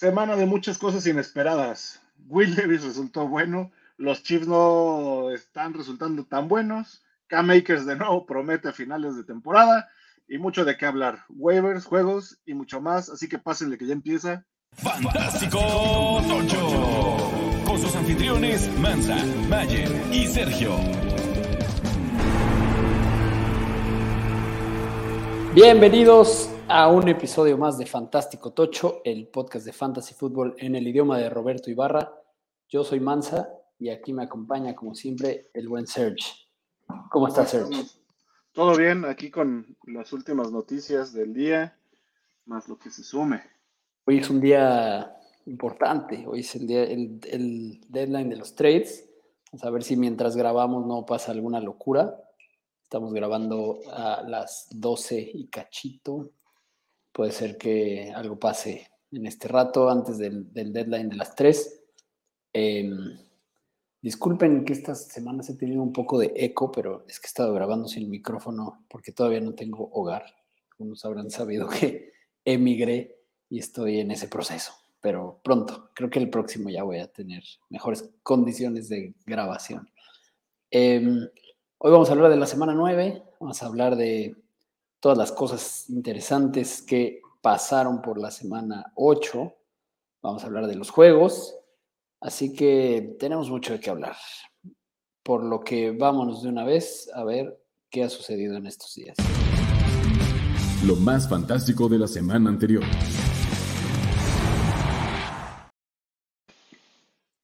Semana de muchas cosas inesperadas. Will Davis resultó bueno, los Chiefs no están resultando tan buenos, Cam Makers de nuevo promete a finales de temporada y mucho de qué hablar. Waivers, juegos y mucho más, así que pásenle que ya empieza. Fantástico Tocho, con sus anfitriones Mansa, Mayer y Sergio. Bienvenidos a un episodio más de Fantástico Tocho, el podcast de Fantasy Football en el idioma de Roberto Ibarra. Yo soy Mansa y aquí me acompaña, como siempre, el buen Serge. ¿Cómo estás, Serge? Todo bien, aquí con las últimas noticias del día, más lo que se sume. Hoy es un día importante, hoy es el, día, el, el deadline de los trades. Vamos a ver si mientras grabamos no pasa alguna locura. Estamos grabando a las 12 y cachito. Puede ser que algo pase en este rato antes del, del deadline de las 3. Eh, disculpen que estas semanas he tenido un poco de eco, pero es que he estado grabando sin micrófono porque todavía no tengo hogar. Algunos habrán sabido que emigré y estoy en ese proceso. Pero pronto, creo que el próximo ya voy a tener mejores condiciones de grabación. Eh, Hoy vamos a hablar de la semana 9, vamos a hablar de todas las cosas interesantes que pasaron por la semana 8, vamos a hablar de los juegos, así que tenemos mucho de qué hablar. Por lo que vámonos de una vez a ver qué ha sucedido en estos días. Lo más fantástico de la semana anterior.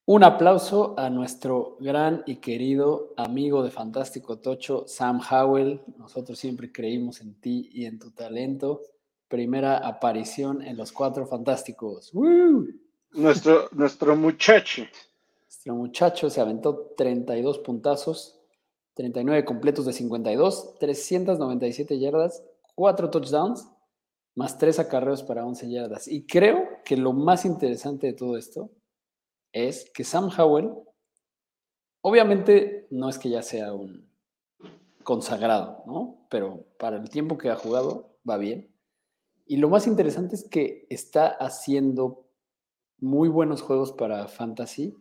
Un aplauso a nuestro gran y querido amigo de Fantástico Tocho, Sam Howell. Nosotros siempre creímos en ti y en tu talento. Primera aparición en los Cuatro Fantásticos. ¡Woo! Nuestro, nuestro muchacho. Nuestro muchacho se aventó 32 puntazos, 39 completos de 52, 397 yardas, 4 touchdowns, más 3 acarreos para 11 yardas. Y creo que lo más interesante de todo esto es que Sam Howell, obviamente no es que ya sea un consagrado, ¿no? Pero para el tiempo que ha jugado, va bien. Y lo más interesante es que está haciendo muy buenos juegos para Fantasy,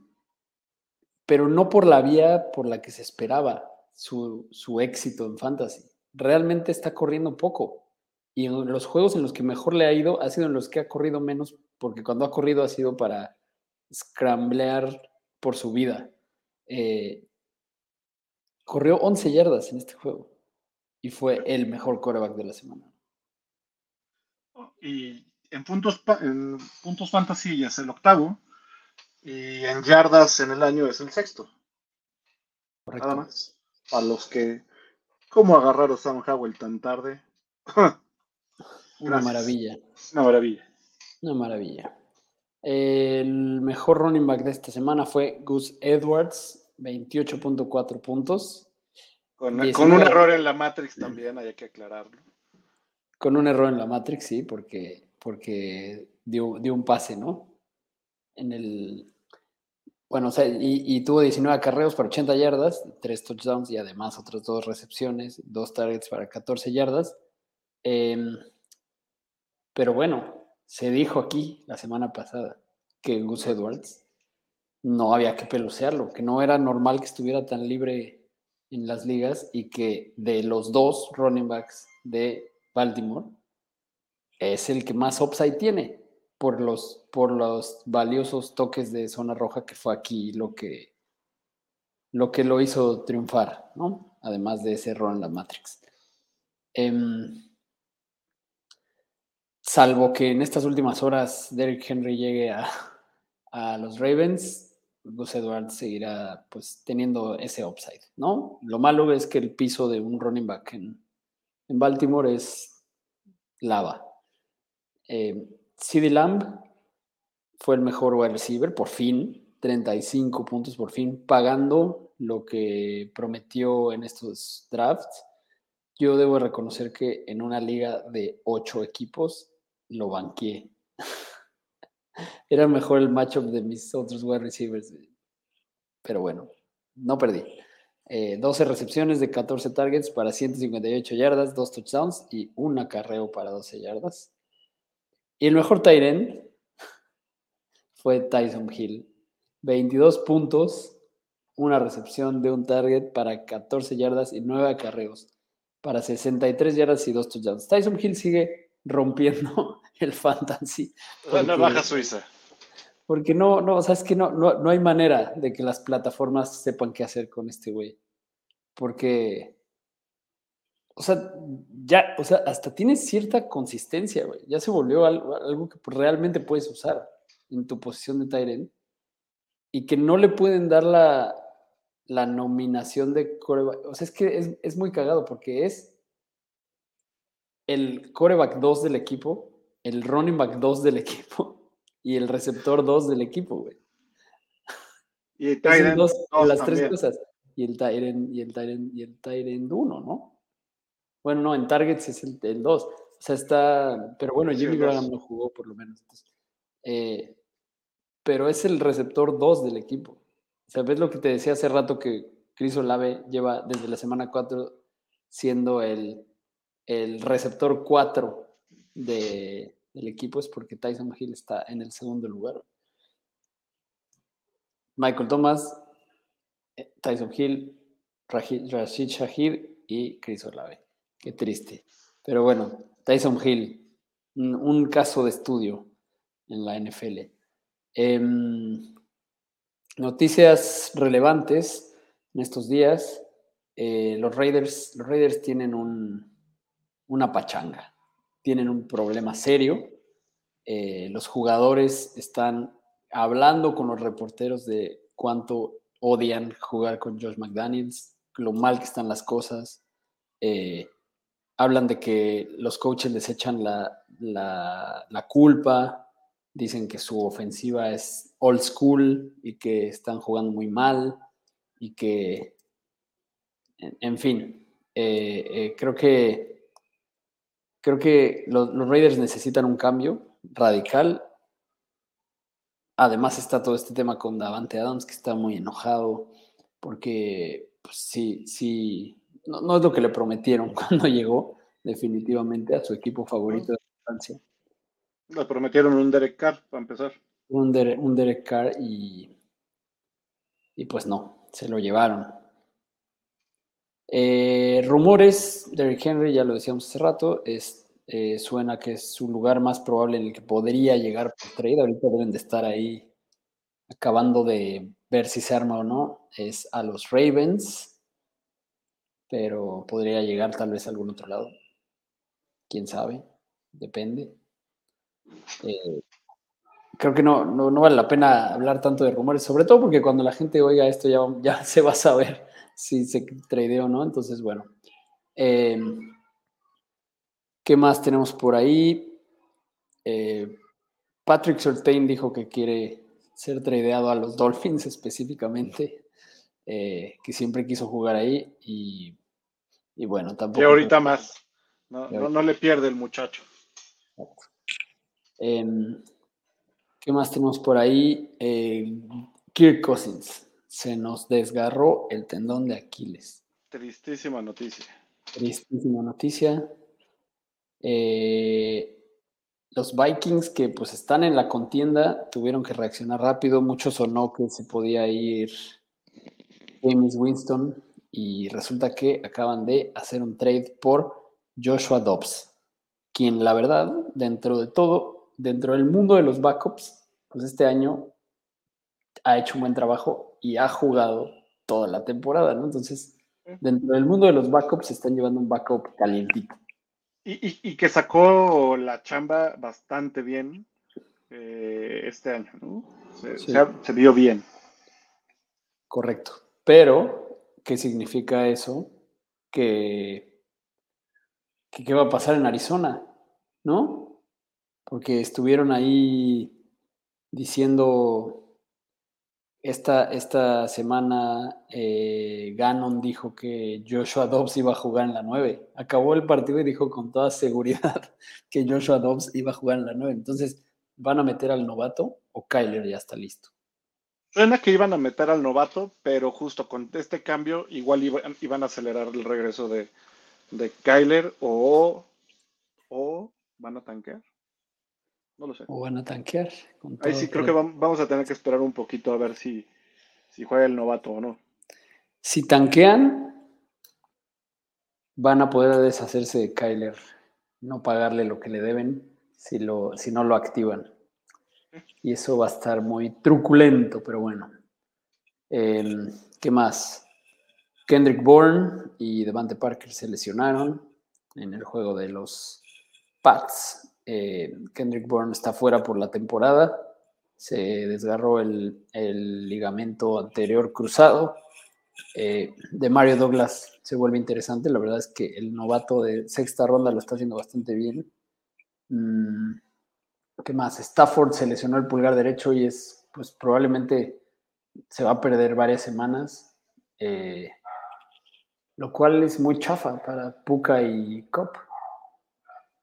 pero no por la vía por la que se esperaba su, su éxito en Fantasy. Realmente está corriendo poco. Y en los juegos en los que mejor le ha ido, ha sido en los que ha corrido menos, porque cuando ha corrido ha sido para scramblear por su vida. Eh, corrió 11 yardas en este juego y fue el mejor quarterback de la semana. Y en puntos, en puntos fantasy es el octavo y en yardas en el año es el sexto. Correcto. Nada más. A los que, ¿cómo agarrar a Sam Howell tan tarde? Una maravilla. Una maravilla. Una maravilla. El mejor running back de esta semana fue Gus Edwards, 28.4 puntos. Con, 19. con, un error en la Matrix también, hay que aclararlo. Con un error en la Matrix, sí, porque, porque dio, dio un pase, ¿no? En el. Bueno, o sea, y, y, tuvo 19 acarreos para 80 yardas, 3 touchdowns y además otras dos recepciones, dos targets para 14 yardas. Eh, pero bueno, se dijo aquí la semana pasada que Gus Edwards no había que pelucearlo, que no era normal que estuviera tan libre en las ligas y que de los dos running backs de Baltimore es el que más upside tiene por los, por los valiosos toques de zona roja que fue aquí lo que lo que lo hizo triunfar, ¿no? Además de ese error en la Matrix. Eh, salvo que en estas últimas horas Derrick Henry llegue a, a los Ravens, Gus Edwards seguirá pues teniendo ese upside, ¿no? Lo malo es que el piso de un running back en, en Baltimore es lava. Eh, CeeDee Lamb fue el mejor wide receiver, por fin, 35 puntos por fin, pagando lo que prometió en estos drafts. Yo debo reconocer que en una liga de ocho equipos lo banqué. Era mejor el matchup de mis otros wide receivers. Pero bueno, no perdí. Eh, 12 recepciones de 14 targets para 158 yardas, 2 touchdowns y un acarreo para 12 yardas. Y el mejor Tyren fue Tyson Hill. 22 puntos, una recepción de un target para 14 yardas y 9 acarreos para 63 yardas y 2 touchdowns. Tyson Hill sigue rompiendo el fantasy. La navaja suiza. Porque no, no, o sea, es que no, no, no hay manera de que las plataformas sepan qué hacer con este güey. Porque, o sea, ya, o sea, hasta tiene cierta consistencia, güey. Ya se volvió algo, algo que realmente puedes usar en tu posición de Tyrant y que no le pueden dar la, la nominación de coreback. O sea, es que es, es, muy cagado porque es el coreback 2 del equipo, el running back 2 del equipo y el receptor 2 del equipo, güey. Y el Tyrant dos, las también. tres cosas. Y el Tyrant y el Tyrant y el Tyrant 1, ¿no? Bueno, no, en Targets es el 2. O sea, está. Pero bueno, Jimmy Graham no jugó por lo menos. Entonces, eh, pero es el receptor 2 del equipo. O sea, ves lo que te decía hace rato que Chris Olave lleva desde la semana 4 siendo el, el receptor 4 de, del equipo, es porque Tyson Hill está en el segundo lugar. Michael Thomas, eh, Tyson Hill, Rashid Shahir y Chris Olave. Qué triste. Pero bueno, Tyson Hill, un, un caso de estudio en la NFL. Eh, noticias relevantes en estos días. Eh, los, Raiders, los Raiders tienen un, una pachanga, tienen un problema serio. Eh, los jugadores están hablando con los reporteros de cuánto odian jugar con Josh McDaniels, lo mal que están las cosas. Eh, hablan de que los coaches les echan la, la, culpa, dicen que su ofensiva es old school y que están jugando muy mal y que, en, fin, eh, creo que creo que los, los, Raiders necesitan un cambio radical. Además está todo este tema con Davante Adams que está muy enojado porque pues, sí, sí, no, no es lo que le prometieron cuando llegó definitivamente a su equipo favorito de Francia. Le prometieron un Derek Carr para empezar. Un, Derek, un Derek Carr y, y pues no, se lo llevaron. Eh, rumores, Derek Henry, ya lo decíamos hace rato, es, eh, suena que es su lugar más probable en el que podría llegar por trade. Ahorita deben de estar ahí acabando de ver si se arma o no. Es a los Ravens, pero podría llegar tal vez a algún otro lado. Quién sabe, depende. Eh, creo que no, no, no, vale la pena hablar tanto de rumores, sobre todo porque cuando la gente oiga esto ya, ya se va a saber si se tradeó o no. Entonces, bueno. Eh, ¿Qué más tenemos por ahí? Eh, Patrick Surtain dijo que quiere ser tradeado a los Dolphins específicamente, eh, que siempre quiso jugar ahí y, y bueno, tampoco. Y ahorita más. No, no, no, le pierde el muchacho. Eh, ¿Qué más tenemos por ahí? Kirk Cousins. Se nos desgarró el tendón de Aquiles. Tristísima noticia. Tristísima noticia. Eh, los Vikings que pues están en la contienda tuvieron que reaccionar rápido. Mucho sonó que se podía ir James Winston y resulta que acaban de hacer un trade por Joshua Dobbs, quien la verdad, dentro de todo, dentro del mundo de los backups, pues este año ha hecho un buen trabajo y ha jugado toda la temporada, ¿no? Entonces, dentro del mundo de los backups se están llevando un backup calientito. Y, y, y que sacó la chamba bastante bien eh, este año, ¿no? Se, sí. se, se, vio bien. Correcto. Pero, ¿qué significa eso? Que, que ¿qué va a pasar en Arizona? ¿No? porque estuvieron ahí diciendo esta, esta semana eh, Gannon dijo que Joshua Dobbs iba a jugar en la 9. Acabó el partido y dijo con toda seguridad que Joshua Dobbs iba a jugar en la 9. Entonces, ¿van a meter al novato o Kyler ya está listo? Suena que iban a meter al novato, pero justo con este cambio igual iban, iban a acelerar el regreso de, de Kyler o, o van a tanquear. No lo sé. O van a tanquear. Ahí sí creo que vamos a tener que esperar un poquito a ver si, si juega el novato o no. Si tanquean, van a poder deshacerse de Kyler, no pagarle lo que le deben si, lo, si no lo activan. Y eso va a estar muy truculento, pero bueno. ¿Qué más? Kendrick Bourne y Devante Parker se lesionaron en el juego de los Pats. Eh, Kendrick Bourne está fuera por la temporada. Se desgarró el, ligamento anterior cruzado. Eh, de Mario Douglas se vuelve interesante. La verdad es que el novato de sexta ronda lo está haciendo bastante bien. Mm, ¿Qué más? Stafford se lesionó el pulgar derecho y es, pues probablemente se va a perder varias semanas. Eh, lo cual es muy chafa para Puka y Cop,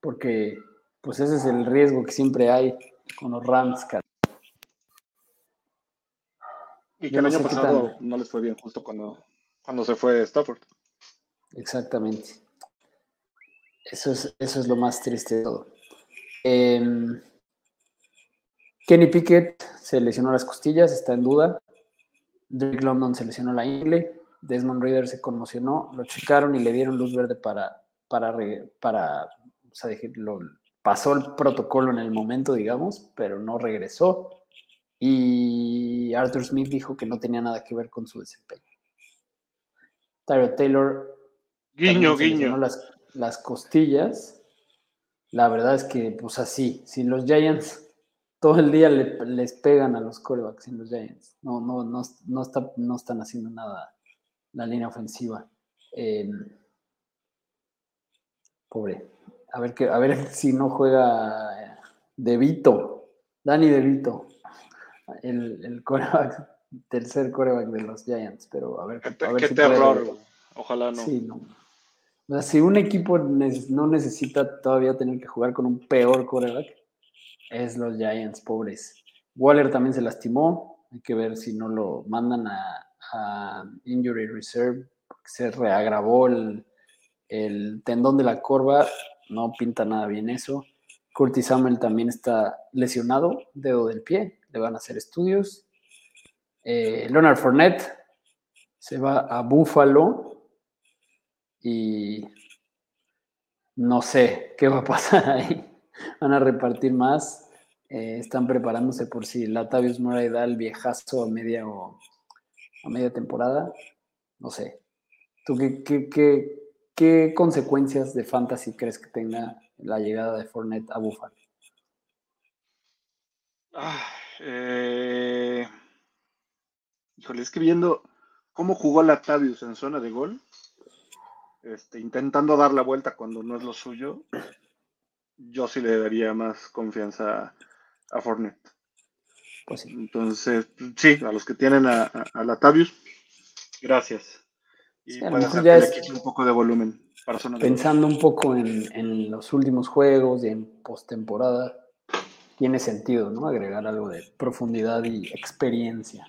porque pues ese es el riesgo que siempre hay con los Rams. Y que el año pasado no les fue bien justo cuando, cuando se fue Stafford. Exactamente. Eso es, eso es lo más triste de todo. Em, Kenny Pickett se lesionó las costillas, está en duda. Drake London se lesionó la ingle. Desmond Reader se conmocionó, lo checaron y le dieron luz verde para, para, para o sea, pasó el protocolo en el momento, digamos, pero no regresó. Y Arthur Smith dijo que no tenía nada que ver con su desempeño. Tyro Taylor. Guiño, guiño. Las, las costillas. La verdad es que, pues así, si los Giants todo el día les pegan a los corebacks en los Giants, no, no, no, no, está, no están haciendo nada la línea ofensiva. Eh, pobre. A ver, que, a ver si no juega De Vito, Dani De Vito, el, el coreback, tercer coreback de los Giants, pero a ver, qué, a ver si terror, ojalá no. Sí, no. si un equipo no necesita todavía tener que jugar con un peor coreback, es los Giants, pobres. Waller también se lastimó, hay que ver si no lo mandan a, Injury Reserve, se reagravó el, tendón de la corva, no pinta nada bien eso. Curtis Samuel también está lesionado, dedo del pie, le van a hacer estudios. Eh, Leonard Fournette se va a Buffalo y no sé qué va a pasar ahí. Van a repartir más. Eh, están preparándose por si Latavius Murray da el viejazo a media o a media temporada, no sé. ¿Tú qué, qué, consecuencias de fantasy crees que tenga la llegada de Fournette a Buffalo? Ah, eh, híjole, es que viendo cómo jugó Latavius en zona de gol, este, intentando dar la vuelta cuando no es lo suyo, yo sí le daría más confianza a, a. Pues Entonces, sí, a los que tienen a, a, Latavius, gracias. Y puede hacer un poco de volumen. Para Pensando un poco en, los últimos juegos y en postemporada, tiene sentido, ¿no? Agregar algo de profundidad y experiencia.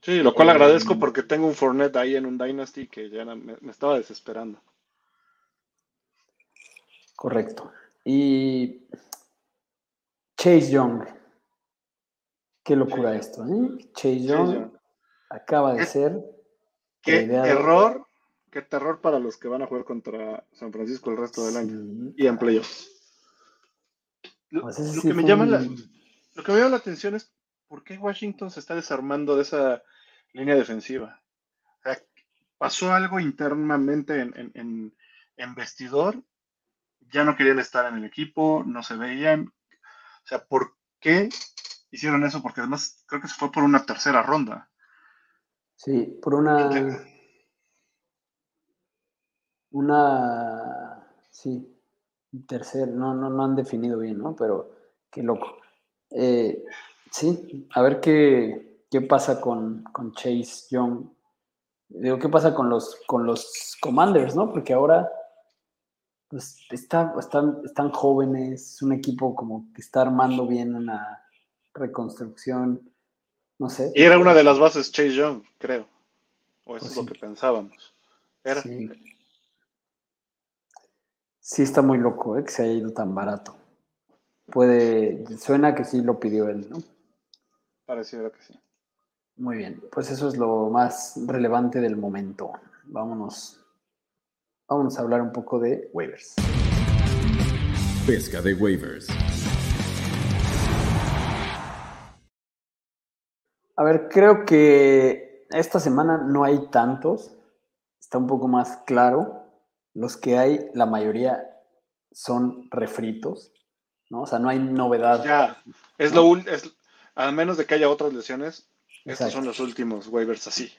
Sí, lo cual eh, agradezco porque tengo un Fornet ahí en un Dynasty que ya me, me estaba desesperando. Correcto. Y Chase Young, Qué locura esto, ¿eh? Chase Young acaba de ser. Qué error, qué terror para los que van a jugar contra San Francisco el resto del año y en playoffs. Lo, pues que me llama la, lo que me llama la atención es por qué Washington se está desarmando de esa línea defensiva. pasó algo internamente en, en, en, vestidor, ya no querían estar en el equipo, no se veían. O sea, ¿por qué hicieron eso porque además creo que se fue por una tercera ronda. Sí, por una. Una. Sí, tercer, no, no, no han definido bien, ¿no? Pero qué loco. Eh, sí, a ver qué, qué pasa con, con, Chase Young. Digo, ¿qué pasa con los, con los Commanders, no? Porque ahora pues, está, están, están jóvenes, es un equipo como que está armando bien una, reconstrucción, no sé. Y era una de las bases Chase Young, creo. O eso pues es lo que pensábamos. Era. Sí. está muy loco, ¿eh? Que se haya ido tan barato. puede, suena que sí lo pidió él, ¿no? Pareciera que sí. Muy bien, pues eso es lo más relevante del momento. Vámonos, vámonos a hablar un poco de waivers. Pesca de waivers. A ver, creo que esta semana no hay tantos. Está un poco más claro. Los que hay, la mayoría son refritos, ¿no? O sea, no hay novedad. Ya, es lo ul- es, a menos de que haya otras lesiones, estos son los últimos waivers así.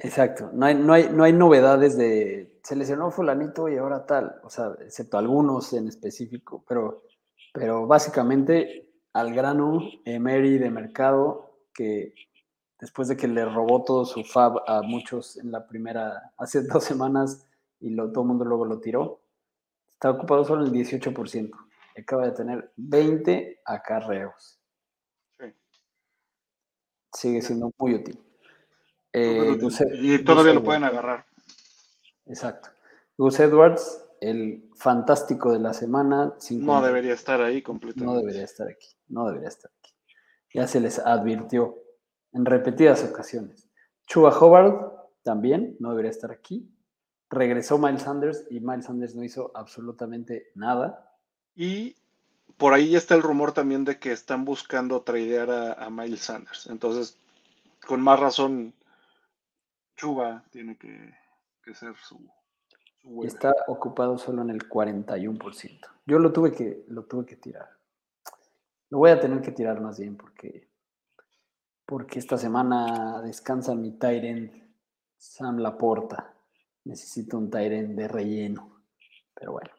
Exacto, no hay, no, hay, no hay novedades de se lesionó fulanito y ahora tal, o sea, excepto algunos en específico, pero, pero básicamente al grano, Emery de mercado, que después de que le robó todo su fab a muchos en la primera, hace dos semanas y lo, todo el mundo luego lo tiró, está ocupado solo el 18%, y acaba de tener 20 acarreos, Sí. sigue siendo muy útil. Eh, Gus- y todavía Gus lo pueden agarrar. Exacto. Gus Edwards, el fantástico de la semana. No 50. debería estar ahí completamente. No debería estar aquí. No debería estar aquí. Ya se les advirtió en repetidas ocasiones. Chuba Hobart también no debería estar aquí. Regresó Miles Sanders y Miles Sanders no hizo absolutamente nada. Y por ahí está el rumor también de que están buscando tradear a, a Miles Sanders. Entonces, con más razón, Chuba tiene que, que ser su, su está ocupado solo en el 41%. Yo lo tuve que, lo tuve que tirar. Lo voy a tener que tirar más bien porque, porque esta semana descansa mi Tyrant Sam Laporta. Necesito un Tyrant de relleno. Pero bueno.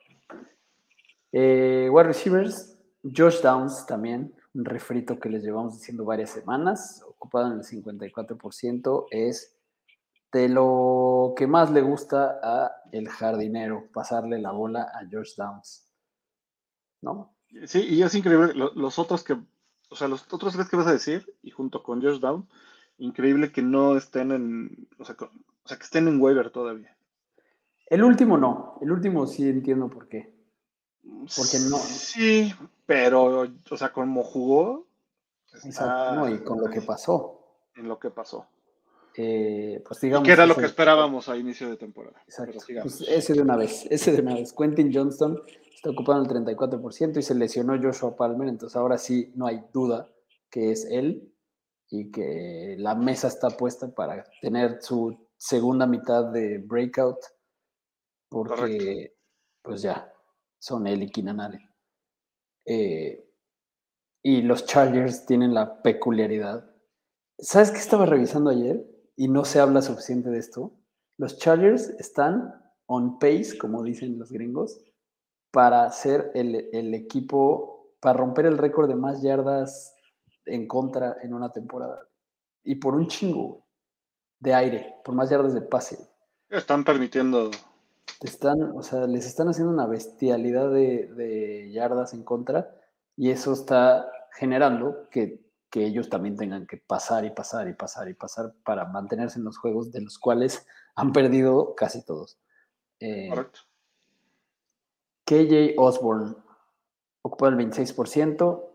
Eh, wide receivers, Josh Downs también, un refrito que les llevamos diciendo varias semanas, ocupado en el 54%, es de lo que más le gusta a el jardinero, pasarle la bola a Josh Downs. ¿No? Sí, y es increíble. lo- Los otros que, o sea, los otros tres que vas a decir, y junto con Josh Down, increíble que no estén en, o sea, con- o sea, que estén en waiver todavía. El último no, el último sí entiendo por qué. Porque no- Sí, pero, o sea, como jugó, Exacto, no, y con lo que pasó. en lo que pasó. Eh, pues digamos. que era lo que esperábamos a inicio de temporada. Exacto. Pues ese de una vez, ese de una vez. Quentin Johnston está ocupado en el 34% y se lesionó Joshua Palmer, entonces ahora sí no hay duda que es él y que la mesa está puesta para tener su segunda mitad de breakout porque Correcto. pues ya son él y Keenan Allen. Eh, y los Chargers tienen la peculiaridad. ¿Sabes qué estaba revisando ayer? Y no se habla suficiente de esto. Los Chargers están on pace, como dicen los gringos, para ser el, el equipo, para romper el récord de más yardas en contra en una temporada. Y por un chingo de aire, por más yardas de pase. Están permitiendo. Están, o sea, les están haciendo una bestialidad de, de yardas en contra y eso está generando que, que ellos también tengan que pasar y pasar y pasar y pasar para mantenerse en los juegos de los cuales han perdido casi todos. Eh, Correcto. KJ Osborne ocupó el 26%.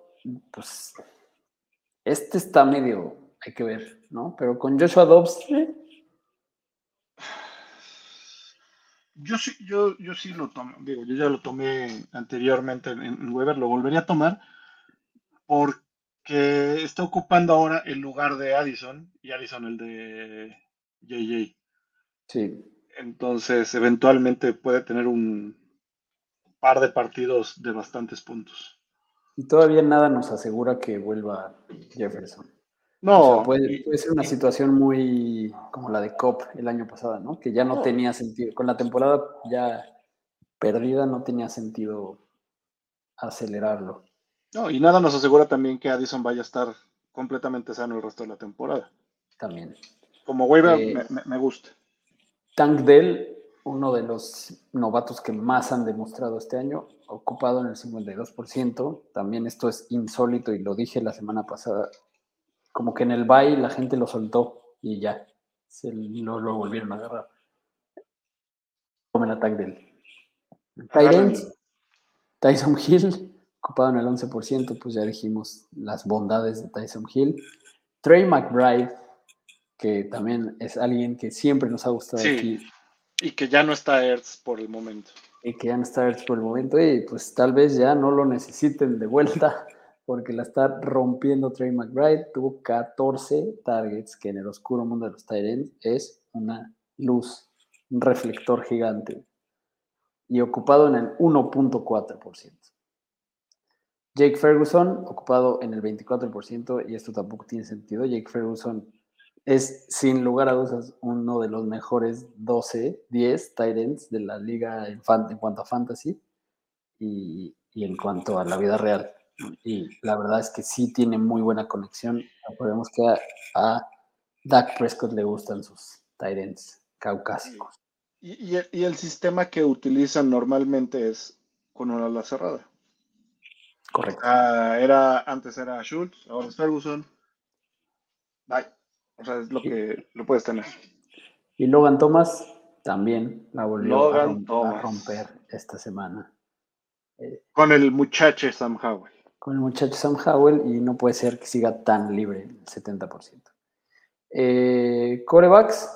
Pues este está medio, hay que ver, ¿no? Pero con Joshua Dobbs, eh, Yo sí, yo, yo sí lo tomé, digo, yo ya lo tomé anteriormente en, en Weber, lo volvería a tomar porque está ocupando ahora el lugar de Addison y Addison el de JJ. sí, Entonces, eventualmente puede tener un par de partidos de bastantes puntos. y todavía nada nos asegura que vuelva Jefferson. No, O sea, puede, puede ser una situación muy como la de Cop el año pasado, ¿no? Que ya no No. tenía sentido. Con la temporada ya perdida no tenía sentido acelerarlo. No, y nada nos asegura también que Addison vaya a estar completamente sano el resto de la temporada. También. Como waiver Eh, me, me- gusta. Tank Dell, uno de los novatos que más han demostrado este año, ocupado en el 52%. También esto es insólito y lo dije la semana pasada. Como que en el bye la gente lo soltó y ya, se lo, lo volvieron a agarrar. Tomen a Tank Dell. Tyson Hill, ocupado en el 11%, pues ya dijimos las bondades de Tyson Hill. Trey McBride, que también es alguien que siempre nos ha gustado aquí. Y que ya no está Ertz por el momento. Y que ya no está Ertz por el momento, y pues tal vez ya no lo necesiten de vuelta, porque la está rompiendo Trey McBride. Tuvo 14 targets, que en el oscuro mundo de los Tyrants es una luz, un reflector gigante. Y ocupado en el 1.4%. Jake Ferguson, ocupado en el 24%, y esto tampoco tiene sentido. Jake Ferguson es, sin lugar a dudas, uno de los mejores 12, 10 Titans de la liga en, cuanto a fantasy y, en cuanto a la vida real. Y la verdad es que sí tiene muy buena conexión. Podemos que a, Dak Prescott le gustan sus Titans caucásicos. Y, y, el sistema que utilizan normalmente es con una ala cerrada. Correcto. Ah, era, antes era Schultz, ahora es Ferguson. Bye. O sea, es lo que lo puedes tener. Y Logan Thomas también la volvió a, romper esta semana. Eh, con el muchacho Sam Howell. Con el muchacho Sam Howell y no puede ser que siga tan libre el 70%. Eh, corebacks,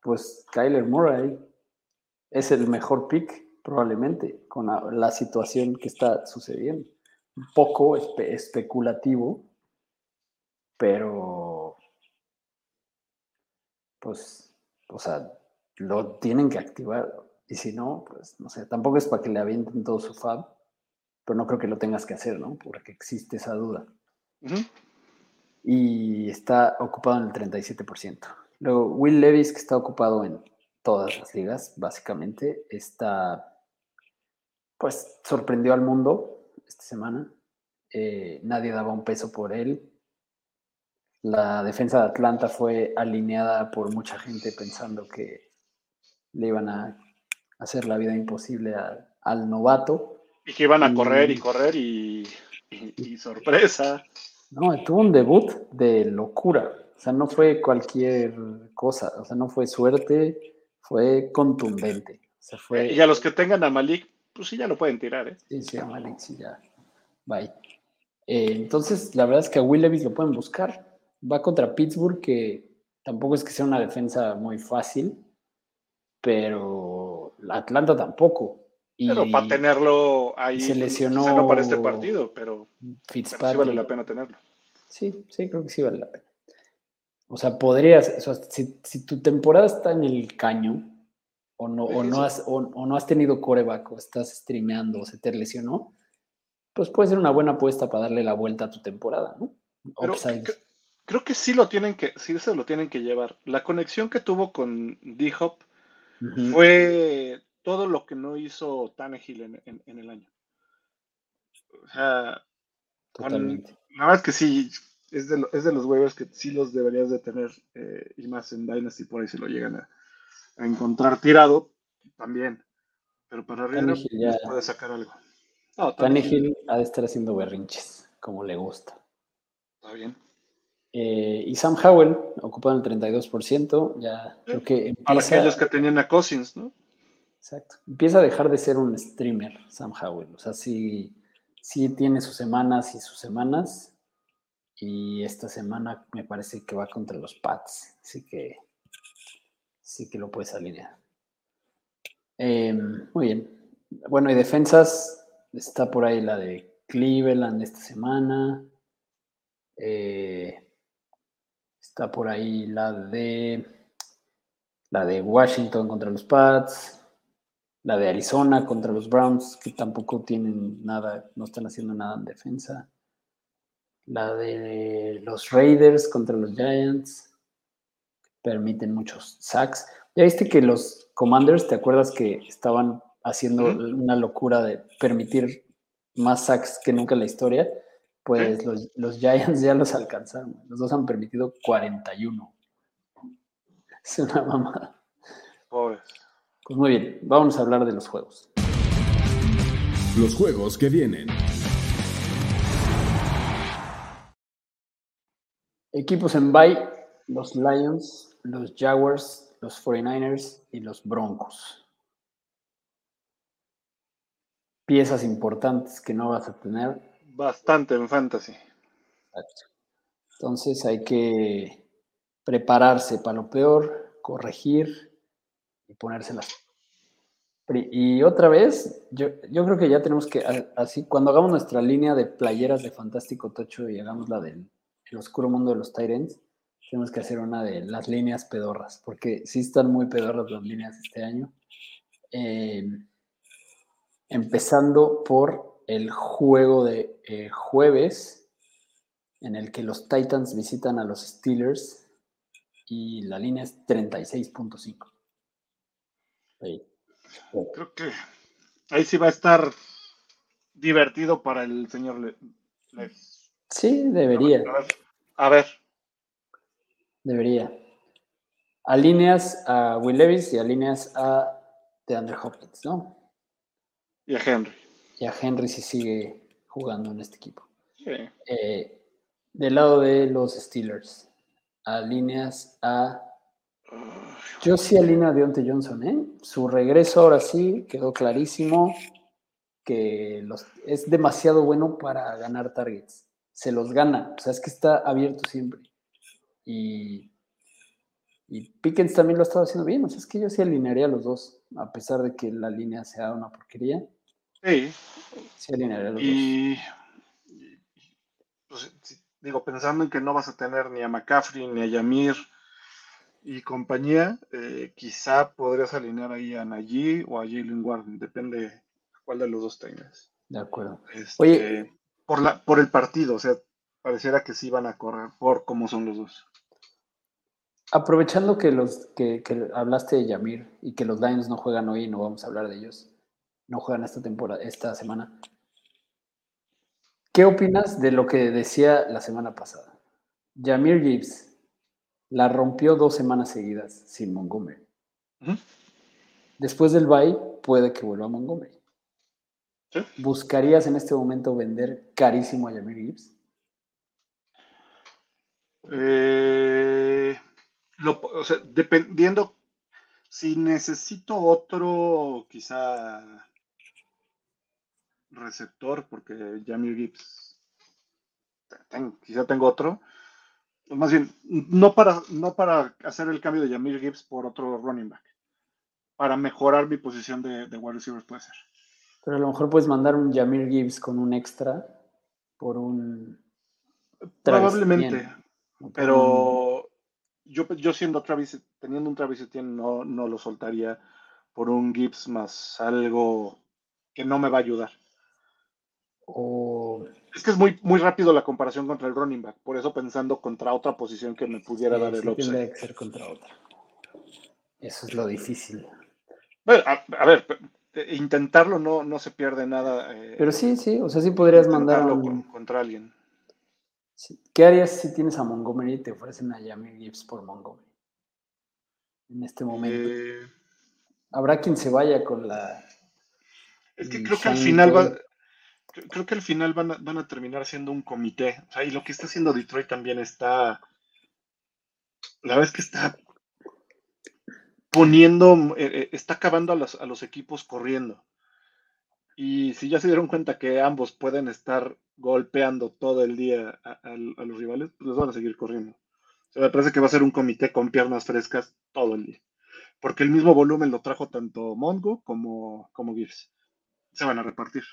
pues Kyler Murray es el mejor pick probablemente con la situación que está sucediendo un poco especulativo, pero pues, o sea, lo tienen que activar. Y si no, pues, no sé, tampoco es para que le avienten todo su fab, pero no creo que lo tengas que hacer, ¿no? Porque existe esa duda. Y está ocupado en el 37%. Luego, Will Levis, que está ocupado en todas las ligas, básicamente, está, pues, sorprendió al mundo esta semana. Eh, nadie daba un peso por él. La defensa de Atlanta fue alineada por mucha gente pensando que le iban a hacer la vida imposible al novato. Y que iban a correr y correr y, sorpresa. No, tuvo un debut de locura. O sea, no fue cualquier cosa. O sea, no fue suerte, fue contundente. fue... Y a los que tengan a Malik, pues sí, ya lo pueden tirar, ¿eh? Sí, sí, a Malik, sí, ya. Bye. Eh, entonces, la verdad es que a Will Levis lo pueden buscar. Va contra Pittsburgh, que tampoco es que sea una defensa muy fácil, pero Atlanta tampoco. pero para tenerlo ahí. Se lesionó. no para este partido, pero, sí vale la pena tenerlo. Sí, sí, creo que sí vale la pena. O sea, podrías. si, tu temporada está en el caño, o no, o no, has, o, no has tenido coreback, o estás streameando, o se te lesionó, pues puede ser una buena apuesta para darle la vuelta a tu temporada, ¿no? creo que sí lo tienen que, sí se lo tienen que llevar. La conexión que tuvo con D-Hop fue todo lo que no hizo Tannehill en, en, el año. O sea, Totalmente. la verdad es que sí, es de, es de los huevos que sí los deberías de tener, eh, y más en Dynasty por ahí si lo llegan a, encontrar tirado, también. Pero para arriba ya... puede sacar algo. No, Tannehill ha de estar haciendo berrinches, como le gusta. Está bien. Eh, y Sam Howell, ocupado el 32%, ya creo que empieza... aquellos que tenían a Cousins, ¿no? Exacto. Empieza a dejar de ser un streamer, Sam Howell. O sea, sí, sí tiene sus semanas y sus semanas. Y esta semana me parece que va contra los Pats. Así que sí que lo puedes alinear. Em, muy bien. Bueno, y defensas, Está por ahí la de Cleveland esta semana. Eh, está por ahí la de la de Washington contra los Pats. La de Arizona contra los Browns, que tampoco tienen nada, no están haciendo nada en defensa. La de los Raiders contra los Giants. Permiten muchos sacks. Ya viste que los Commanders, ¿te acuerdas que estaban haciendo una locura de permitir más sacks que nunca en la historia, pues los, Giants ya los alcanzaron. Los dos han permitido 41. Es una mamada. Pues muy bien, vamos a hablar de los juegos. Los juegos que vienen. Equipos en bye, los Lions, los Jaguars, los 49ers y los Broncos. piezas importantes que no vas a tener. Bastante en fantasy. Entonces hay que prepararse para lo peor, corregir y ponérselas. Y otra vez, yo, yo creo que ya tenemos que, así, cuando hagamos nuestra línea de playeras de Fantástico Tocho y hagamos la del el oscuro mundo de los Tyrants, tenemos que hacer una de las líneas pedorras, porque sí están muy pedorras las líneas este año. Eh, empezando por el juego de eh, jueves, en el que los Titans visitan a los Steelers y la línea es 36.5. Creo que ahí sí va a estar divertido para el señor Sí, debería. A ver, Debería. Alineas a Will Levis y alineas a DeAndre Hopkins, ¿no? Y a Henry. Y a Henry si sigue jugando en este equipo. Sí. Eh, del lado de los Steelers, alineas a. Yo sí alineo a Deontay Johnson, ¿eh? Su regreso ahora sí quedó clarísimo que los, es demasiado bueno para ganar targets. Se los gana, o sea, es que está abierto siempre. Y, y Pickens también lo ha estado haciendo bien, o sea, es que yo sí alinearía a los dos, a pesar de que la línea sea una porquería. Sí. Sí alinearía a los y, pues, digo, pensando en que no vas a tener ni a McCaffrey ni a Yamir y compañía, eh, quizá podrías alinear ahí a Najee o a Jalen Warden, depende cuál de los dos tengas. De acuerdo. Este, Oye. Por, la, por el partido, o sea, pareciera que sí van a correr por cómo son los dos. Aprovechando que los que, que hablaste de Yamir y que los Lions no juegan hoy y no vamos a hablar de ellos, no juegan esta temporada, esta semana. ¿Qué opinas de lo que decía la semana pasada? Yamir Gibbs la rompió dos semanas seguidas sin Montgomery. Después del bye, puede que vuelva a Montgomery. Sí. ¿Buscarías en este momento vender carísimo a Yamir Gibbs? Eh, lo- o sea, dependiendo, si necesito otro, quizá receptor, porque Jamie Gibbs, ten- quizá tengo otro. Más bien, no para, no para hacer el cambio de Jamir Gibbs por otro running back. Para mejorar mi posición de, de wide receivers puede ser. Pero a lo mejor puedes mandar un Yamir Gibbs con un extra por un. Probablemente. Pero yo, yo siendo Travis, teniendo un Travis Etienne, no, no lo soltaría por un Gibbs más algo que no me va a ayudar. O Es que es muy, muy rápido la comparación contra el running back, por eso pensando contra otra posición que me pudiera sí, dar el sí tendría upside. que ser contra otra. Eso es lo difícil. Bueno, a, a ver, intentarlo no, no se pierde nada. eh, Pero sí, sí, o sea, sí podrías mandar a intentarlo un- con- contra alguien. ¿Qué harías si tienes a Montgomery y te ofrecen a Yamir Gibbs por Montgomery? En este momento. Eh, Habrá quien se vaya con la. Es que creo que al final va, creo- que al final van a, van a terminar siendo un comité. O sea, y lo que está haciendo Detroit también está. La verdad es que está poniendo, eh, eh, está acabando a los, a los equipos corriendo. Y si ya se dieron cuenta que ambos pueden estar golpeando todo el día a, a- a los rivales, pues los van a seguir corriendo. O sea, me parece que va a ser un comité con piernas frescas todo el día. Porque el mismo volumen lo trajo tanto Mongo como, como Gibbs. Se van a repartir.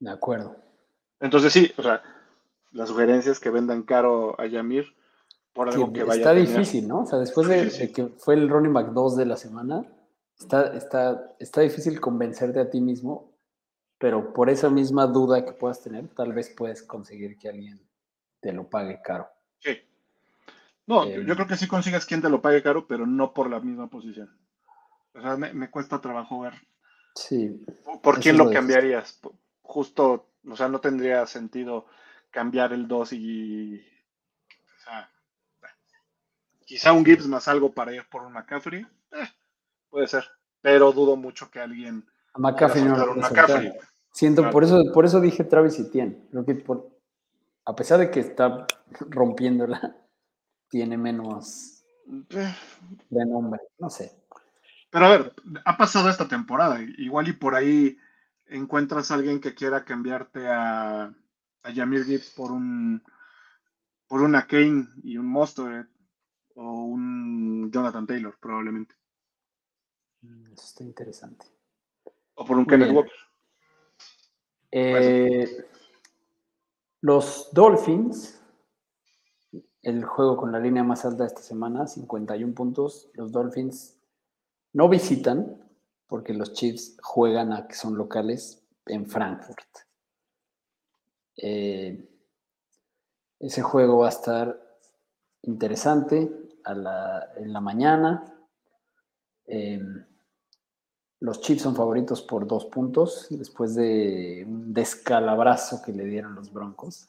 De acuerdo. Entonces sí, o sea, la sugerencia es que vendan caro a Yamir por algo que, Que vaya está a difícil, ¿no? O sea, después de, de que fue el running back 2 de la semana, está, está, está difícil convencerte a ti mismo, pero por esa misma duda que puedas tener, tal vez puedes conseguir que alguien te lo pague caro. Sí. No, Eh, yo, yo creo que sí consigues quien te lo pague caro, pero no por la misma posición. O sea, me, me cuesta trabajo ver Sí, por- quién lo lo cambiarías. Justo, o sea, no tendría sentido cambiar el 2 y. O sea, quizá un Gibbs más algo para ir por un McCaffrey. eh, puede ser. Pero dudo mucho que alguien a McCaffrey no lo. McCaffrey. Siento, Claro. por eso, por eso dije Travis. Creo que por, a pesar de que está rompiéndola, tiene menos Eh, de nombre. No sé. Pero a ver, ha pasado esta temporada. Igual y por ahí encuentras a alguien que quiera cambiarte a, a Jamir Gibbs por un por una Kane y un Monster o un Jonathan Taylor, probablemente. Mm, eso está interesante. O por un Kenneth Walker. Eh, los Dolphins, el juego con la línea más alta esta semana, 51 puntos. Los Dolphins no visitan porque los Chiefs juegan a que son locales en Frankfurt. Eh, ese juego va a estar interesante en la mañana. Eh, los Chiefs son favoritos por dos puntos después de un descalabrazo que le dieron los Broncos.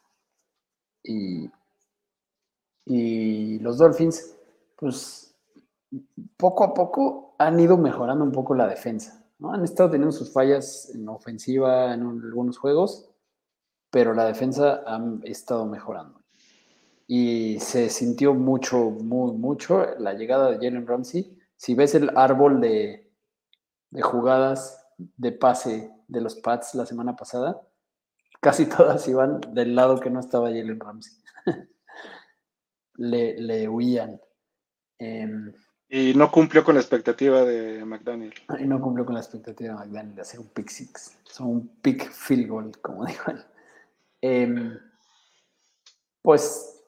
Y, y los Dolphins, pues poco a poco han ido mejorando un poco la defensa. ¿no? Han estado teniendo sus fallas en ofensiva en algunos juegos, pero la defensa ha estado mejorando. Y se sintió mucho, muy, mucho la llegada de Jalen Ramsey. Si ves el árbol de, de jugadas de pase de los Pats la semana pasada, casi todas iban del lado que no estaba Jalen Ramsey. le, le, huían. Em, y no cumplió con la expectativa de McDaniel. Y no cumplió con la expectativa de McDaniel de hacer un pick six. Son un pick field goal, como dijo él. Em, pues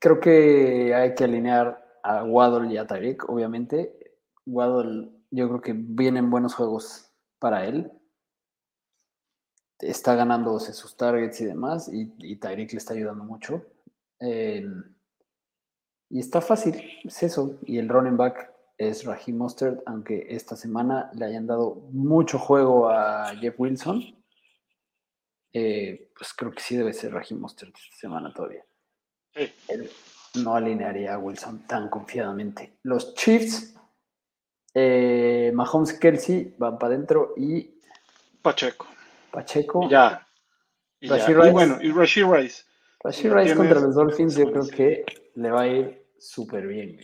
creo que hay que alinear a Waddle y a Tyreek, obviamente. Waddle yo creo que vienen buenos juegos para él. Está ganándose sus targets y demás, y, y Tyreek le está ayudando mucho. Eh, y está fácil, es eso. Y el running back es Raheem Mustard, aunque esta semana le hayan dado mucho juego a Jeff Wilson. Eh, pues creo que sí debe ser Raheem Mustard esta semana todavía. no alinearía a Wilson tan confiadamente. Los Chiefs eh, Mahomes Kelsey van para adentro y. Pacheco. Pacheco. ya. Y, bueno, y Rashid Rice. Rashid Rice contra los Dolphins, yo creo que le va a ir súper bien.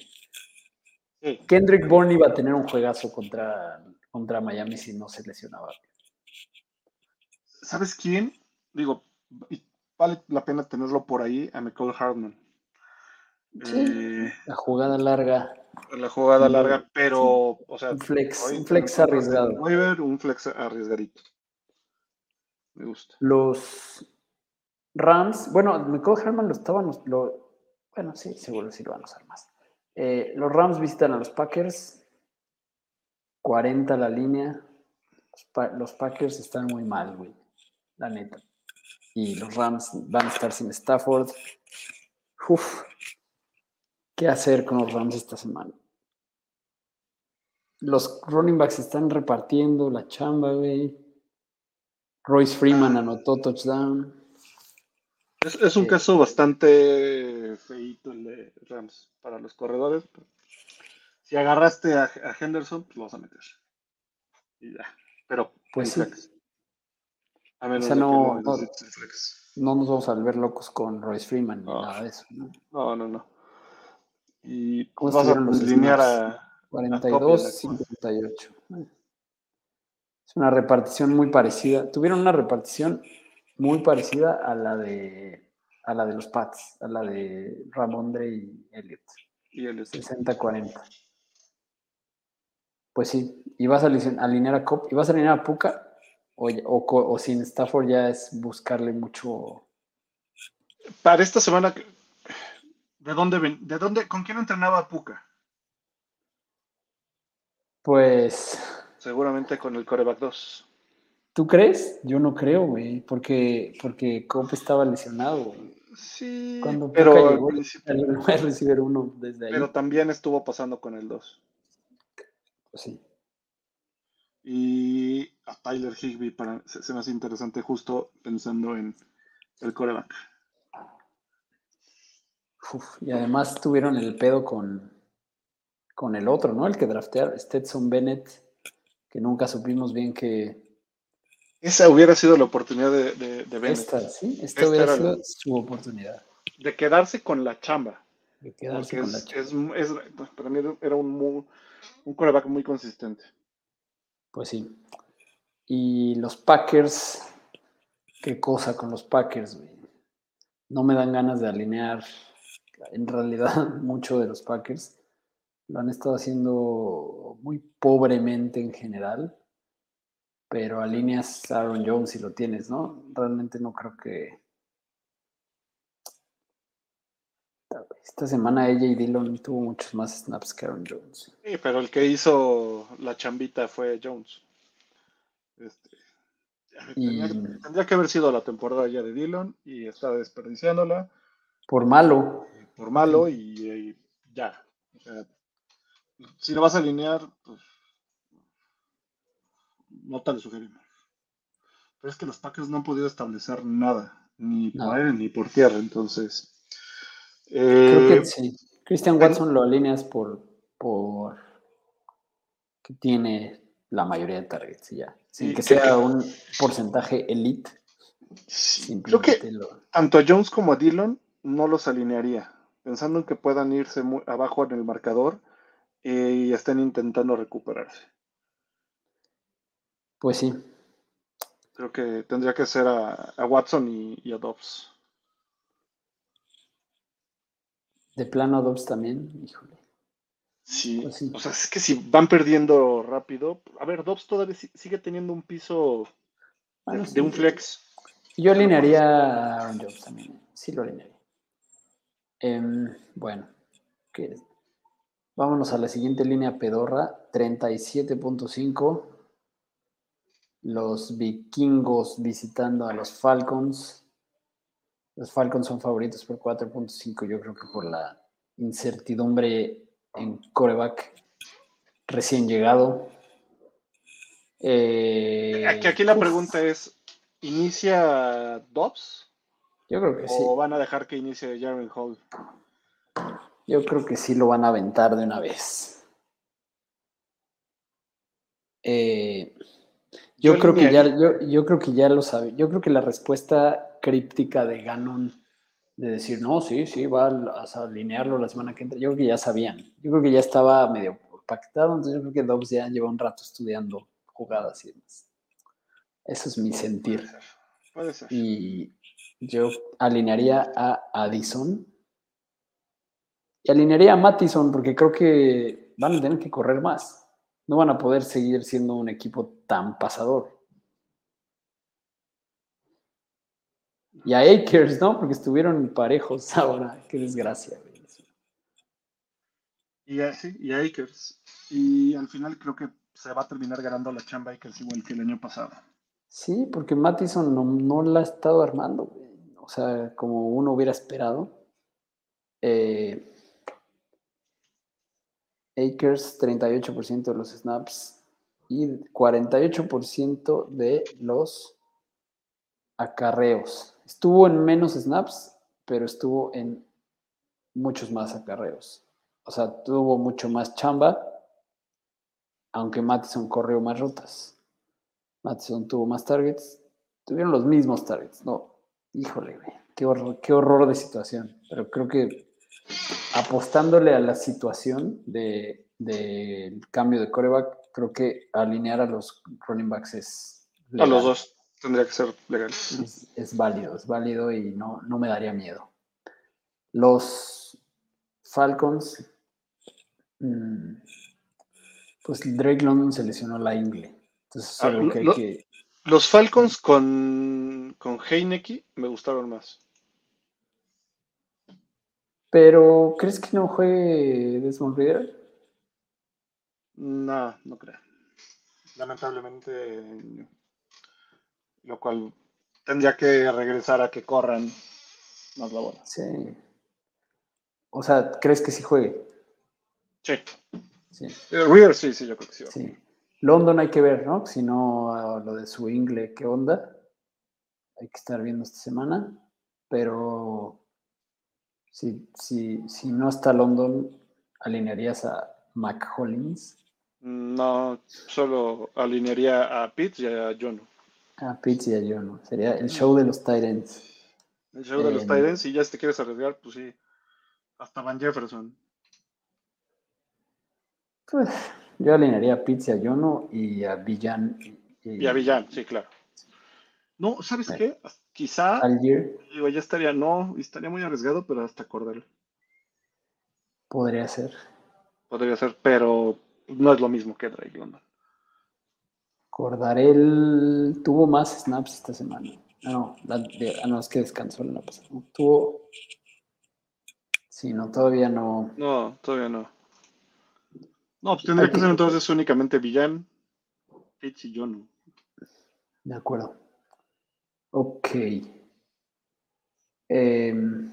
Kendrick Bourne iba a tener un juegazo contra, contra Miami si no se lesionaba. ¿Sabes quién? Digo, vale la pena tenerlo por ahí a Michael Hartman. Eh, la jugada larga. La jugada larga, pero, o sea, un flex, un flex arriesgado. Un flex arriesgadito. Me gusta. Los Rams, bueno, Michael Herman lo estaban, lo, bueno, sí, seguro sí lo van a usar más. Eh, los Rams visitan a los Packers, 40 la línea. Los, Packers están muy mal, güey, la neta. Y los Rams van a estar sin Stafford. Uf, qué hacer con los Rams esta semana. Los running backs están repartiendo la chamba, güey. Royce Freeman anotó touchdown. Es, un eh, caso bastante feito el de Rams para los corredores. Si agarraste a, Henderson, pues lo vas a meter. Y ya. Pero, pues sí. A menos o sea, no, no, no, nos vamos a volver locos con Royce Freeman ni nada de eso. ¿no? no, no, no. Y pues vas a alinear a 42, 58. Es una repartición muy parecida. Tuvieron una repartición muy parecida a la de a la de los Pats, a la de Ramondre y Elliot. Y el 60-40. Pues sí, y vas a alinear a Cop, y vas a alinear a Puka, o, o, o sin Stafford ya es buscarle mucho. Para esta semana ¿De dónde, ven, de dónde, con quién entrenaba Puka? Pues. Seguramente con el coreback 2. ¿Tú crees? Yo no creo, güey, porque, porque Cope estaba lesionado, Sí, Cuando pero llegó, a recibir uno desde ahí. Pero también estuvo pasando con el 2. Pues sí. Y a Tyler Higby para, se me hace interesante justo pensando en el coreback y además tuvieron el pedo con, con el otro, ¿no? El que draftearon, Stetson Bennett, que nunca supimos bien que... Esa hubiera sido la oportunidad de, de, Bennett. Esta, sí, esta, hubiera sido su oportunidad. De quedarse con la chamba. De quedarse con la chamba. Es, para mí era un, un coreback muy consistente. Pues sí. Y los Packers, qué cosa con los Packers, güey. No me dan ganas de alinear en realidad mucho de los Packers. Lo han estado haciendo muy pobremente en general, pero alineas a Aaron Jones y lo tienes, ¿no? Realmente no creo que. Esta semana ella y Dillon tuvo muchos más snaps que Aaron Jones. Sí, pero el que hizo la chambita fue Jones. Este, tendría, que haber sido la temporada ya de Dillon y está desperdiciándola. Por malo. Por malo y, ya. O sea, si lo vas a alinear, pues no te lo sugerimos. Pero es que los Packers no han podido establecer nada, ni por aire ni por tierra, entonces. Creo que eh, sí. Christian Watson lo alineas por, por que tiene la mayoría de targets ya. Sin que sea un porcentaje elite. creo que tanto a Jones como a Dillon no los alinearía, pensando en que puedan irse muy abajo en el marcador eh, y estén intentando recuperarse. Pues sí. Creo que tendría que ser a, Watson y, a Dobbs. De plano a Dobbs también, híjole. Pues sí. o sea, es que si van perdiendo rápido, a ver, Dobbs todavía sigue teniendo un piso de, un flex. Yo alinearía a Aaron Jones también, sí lo alinearía. Em, bueno, vámonos a la siguiente línea pedorra, 37.5 los vikingos visitando a los Falcons. Los Falcons son favoritos por 4.5, yo creo que por la incertidumbre en coreback recién llegado. Eh, aquí, la pregunta es, ¿inicia Dobbs? Yo creo que sí. ¿O van a dejar que inicie Jaren Hall? Yo creo que sí lo van a aventar de una vez. Eh, yo, creo que ya, yo, creo que ya lo sabe. Yo creo que la respuesta críptica de Ganon de decir, no, sí, sí, va a, alinearlo la semana que entra, yo creo que ya sabían. Yo creo que ya estaba medio pactado, entonces yo creo que Dobbs ya lleva un rato estudiando jugadas y demás. Eso es mi sentir. Puede ser. Y yo alinearía a Addison. Y alinearía a Mattison porque creo que van a tener que correr más no van a poder seguir siendo un equipo tan pasador. Y a Akers, ¿no? Porque estuvieron parejos ahora. Qué desgracia. Y a, sí, y a Akers. Y al final creo que se va a terminar ganando la chamba Akers igual que el año pasado. Sí, porque Mattison no, no la ha estado armando. O sea, como uno hubiera esperado. Eh, Akers 38% de los snaps y 48% de los acarreos. Estuvo en menos snaps, pero estuvo en muchos más acarreos. O sea, tuvo mucho más chamba, aunque Mattison corrió más rutas. Mattison tuvo más targets, tuvieron los mismos targets. No, híjole, qué horror, qué horror de situación. Pero creo que apostándole a la situación del de, cambio de coreback, creo que alinear a los running backs es. A los dos tendría que ser legal. Es, válido, es válido y no, no me daría miedo. Los Falcons, mm, pues Drake London se lesionó la ingle. Entonces, ah, que hay que... Los Falcons con, con Heineke me gustaron más. Pero, ¿crees que no juegue Desmond Reader? No, no creo. Lamentablemente, lo cual tendría que regresar a que corran más la bola. Sí. O sea, ¿crees que sí juegue? Sí. sí. Eh, Reader sí, sí, yo creo que sí. Sí. London hay que ver, ¿no? Si no, lo de su ingle, ¿qué onda? Hay que estar viendo esta semana. Pero si, si, si no está London, ¿alinearías a McCollins? No, solo alinearía a Pitts y a Jono. A Pitts y a Jono. Sería el show de los Titans. El show de los eh, Titans, y ya si te quieres arriesgar, pues sí. Hasta Van Jefferson. Pues yo alinearía a y a Jono y a Villan Y a Villan, sí, claro. No, ¿sabes qué? Quizá, Algier digo, ya estaría, no, estaría muy arriesgado, pero hasta acordarlo. podría ser. Podría ser, pero no es lo mismo que Drake London. Cordarel tuvo más snaps esta semana. Ah, No, la de- ah, no, es que descansó la pasada. Tuvo. Sí, no, todavía no. No, todavía no. No, pues tendría que ser entonces únicamente Villan, Fitz y Jonu. De acuerdo. Ok. Em,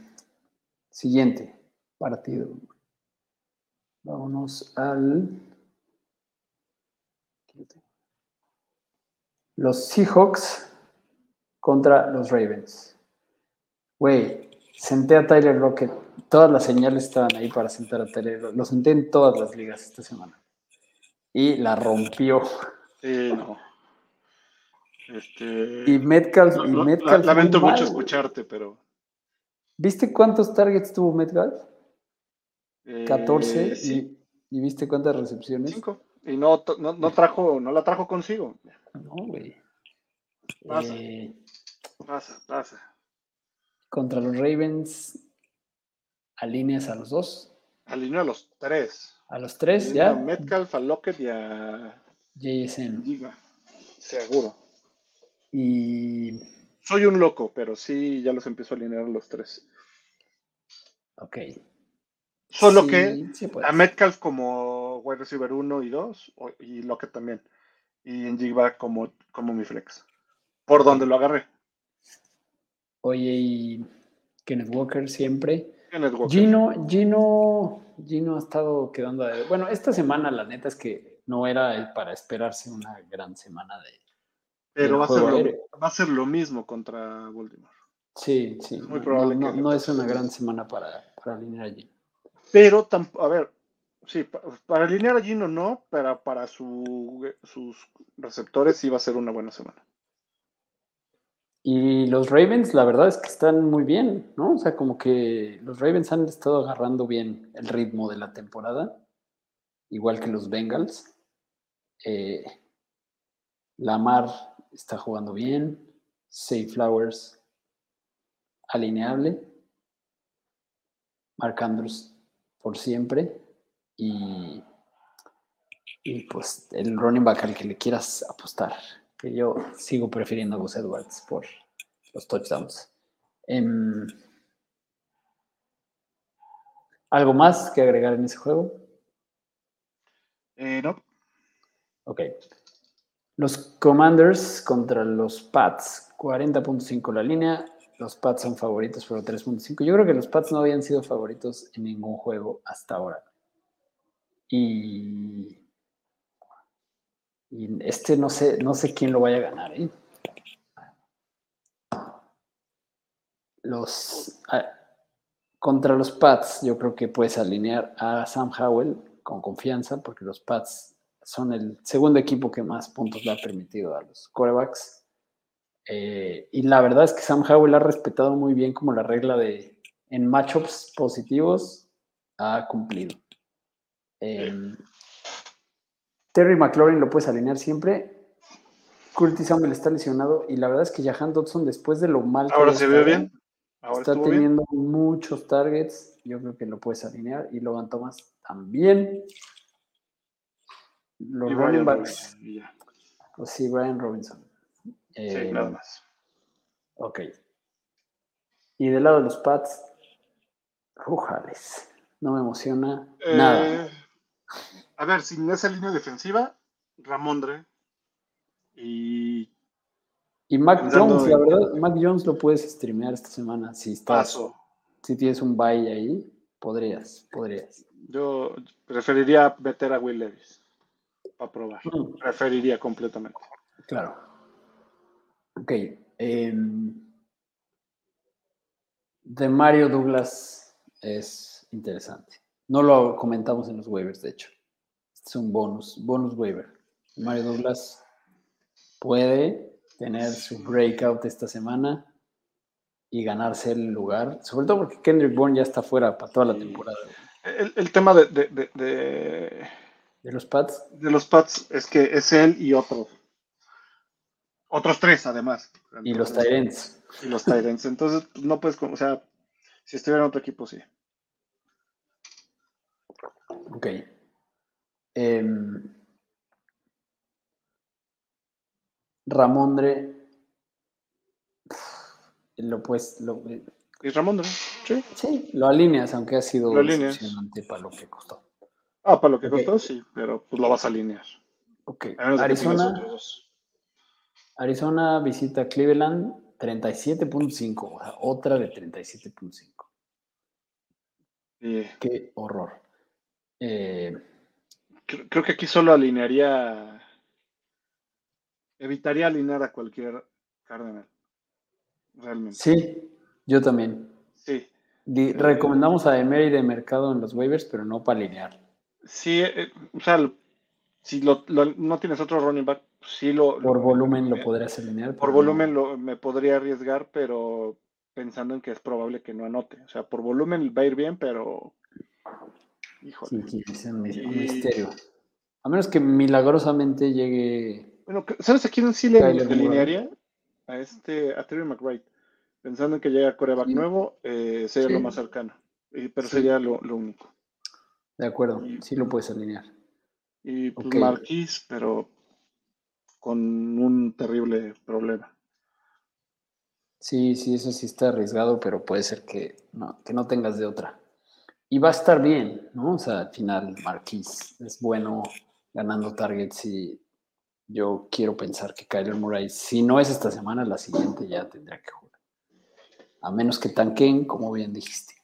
siguiente partido. Vámonos al. Los Seahawks contra los Ravens. Güey, senté a Tyler Rocket. Todas las señales estaban ahí para sentar a Tyler. Lo senté en todas las ligas esta semana. Y la rompió. Sí, no. Este, Y Metcalf, no, y Metcalf la- lamento mucho mal, escucharte, pero. ¿Viste cuántos targets tuvo Metcalf? eh, 14. sí, y, ¿y viste cuántas recepciones? cinco. Y no, no, no trajo, no la trajo consigo. No, güey. Pasa. Eh, Pasa, pasa. contra los Ravens, alineas a los dos. Alineó a los tres. A los tres, Alineó A ya. Metcalf, a Lockett y a JSN. Giga. Seguro. Y. Soy un loco, pero sí, ya los empiezo a alinear a los tres. Ok. Solo Sí, que sí a Metcalf como wide receiver 1 y 2 y Lockett también. Y en Jigba como, como mi flex. Por donde lo agarré. Oye, y Kenneth Walker siempre. Gino, Gino, Gino ha estado quedando. de- Bueno, esta semana la neta es que no era para esperarse una gran semana de. pero va a, ser lo, aéreo. va a ser lo mismo contra Baltimore. Sí, sí. Es muy no- probable no, que- no es una gran semana para, para alinear allí. Pero, tamp- a ver, sí, pa- para alinear a Gino no, pero para su, sus receptores sí va a ser una buena semana. Y los Ravens, la verdad es que están muy bien, ¿no? O sea, como que los Ravens han estado agarrando bien el ritmo de la temporada, igual que los Bengals. Eh, Lamar está jugando bien, Say Flowers alineable, Mark Andrews por siempre y, y pues el running back al que le quieras apostar que yo sigo prefiriendo a Gus Edwards por los touchdowns. Em, ¿Algo más que agregar en ese juego? Eh, no, Ok. Los Commanders contra los Pats. 40.5 la línea. Los Pats son favoritos por 3.5. Yo creo que los Pats no habían sido favoritos en ningún juego hasta ahora. Y, y este no sé, no sé quién lo vaya a ganar. ¿eh? Los ah, contra los Pats, yo creo que puedes alinear a Sam Howell con confianza, porque los Pats son el segundo equipo que más puntos le ha permitido a los quarterbacks. Eh, y la verdad es que Sam Howell ha respetado muy bien como la regla de en matchups positivos ha cumplido. Eh, Terry McLaurin lo puedes alinear siempre. Curtis Samuel está lesionado y la verdad es que Jahan Dodson después de lo mal que ahora había se ve bien. Ahora está bien. teniendo muchos targets. Yo creo que lo puedes alinear. Y Logan Thomas también. Los Y running backs. Pues sí, Brian Robinson. Sí, Eh, nada más. Ok. Y del lado de los Pats, Rujales. No me emociona nada. A ver, sin esa línea defensiva, Ramondre y Y Mac Jones, la verdad, Mac Jones lo puedes streamear esta semana. Si estás, Paso. si tienes un bye ahí, podrías, podrías. Yo preferiría meter a Will Levis para probar. Mm. Preferiría completamente. Claro. Ok. em, de Mario Douglas es interesante. No lo comentamos en los waivers, de hecho. Es un bonus, bonus waiver. Mario Douglas puede tener su breakout esta semana y ganarse el lugar, sobre todo porque Kendrick Bourne ya está fuera para toda la temporada. El, el tema de, de- de- de- De los Pats, de los Pats es que es él y otro. Otros tres, además. y los Tyrants. Y los Tyrants. Entonces, no puedes, o sea, si estuviera en otro equipo, sí. Ok. Em, Ramondre. Lo pues. Lo, ¿Y Ramondre? Sí. Sí, lo alineas, aunque ha sido decepcionante para lo que costó. Ah, para lo que costó, sí, pero pues lo vas a alinear. Ok. Arizona. Arizona visita Cleveland 37.5, o sea, otra de 37.5. Qué horror. Eh, creo, que aquí solo alinearía, evitaría alinear a cualquier Cardenal. Realmente. Sí, yo también. Sí. recomendamos a Emery de mercado en los waivers, pero no para alinear. Sí, eh, o sea, si no tienes otro running back, sí lo... Por volumen lo podrías alinear. Por volumen lo, me podría arriesgar, pero pensando en que es probable que no anote. O sea, por volumen va a ir bien, pero... Híjole. Sí, es un, misterio. A menos que milagrosamente llegue... Bueno, ¿sabes a quién sí le alinearía? A este, a Terry McBride. Pensando en que llega coreback nuevo, eh, sería lo más cercano. pero sería lo, único. De acuerdo, sí lo puedes alinear. Y pues Marquis, pero con un terrible problema. Sí, sí, eso sí está arriesgado, pero puede ser que no, que no tengas de otra. Y va a estar bien, ¿no? O sea, al final Marquis es bueno ganando targets y yo quiero pensar que Kyler Murray, si no es esta semana, la siguiente ya tendrá que jugar. A menos que tanquen, como bien dijiste.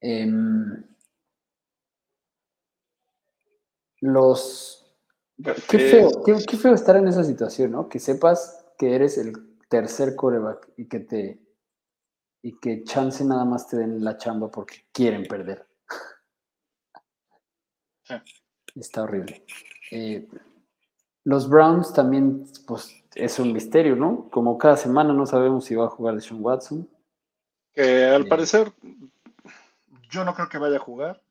Em, los... Qué feo, qué, feo estar en esa situación, ¿no? Que sepas que eres el tercer coreback y que te y que chance nada más te den la chamba porque quieren perder. Está horrible. Eh, los Browns también, pues, es un misterio, ¿no? Como cada semana no sabemos si va a jugar Sean Watson. Que al eh, parecer, yo no creo que vaya a jugar.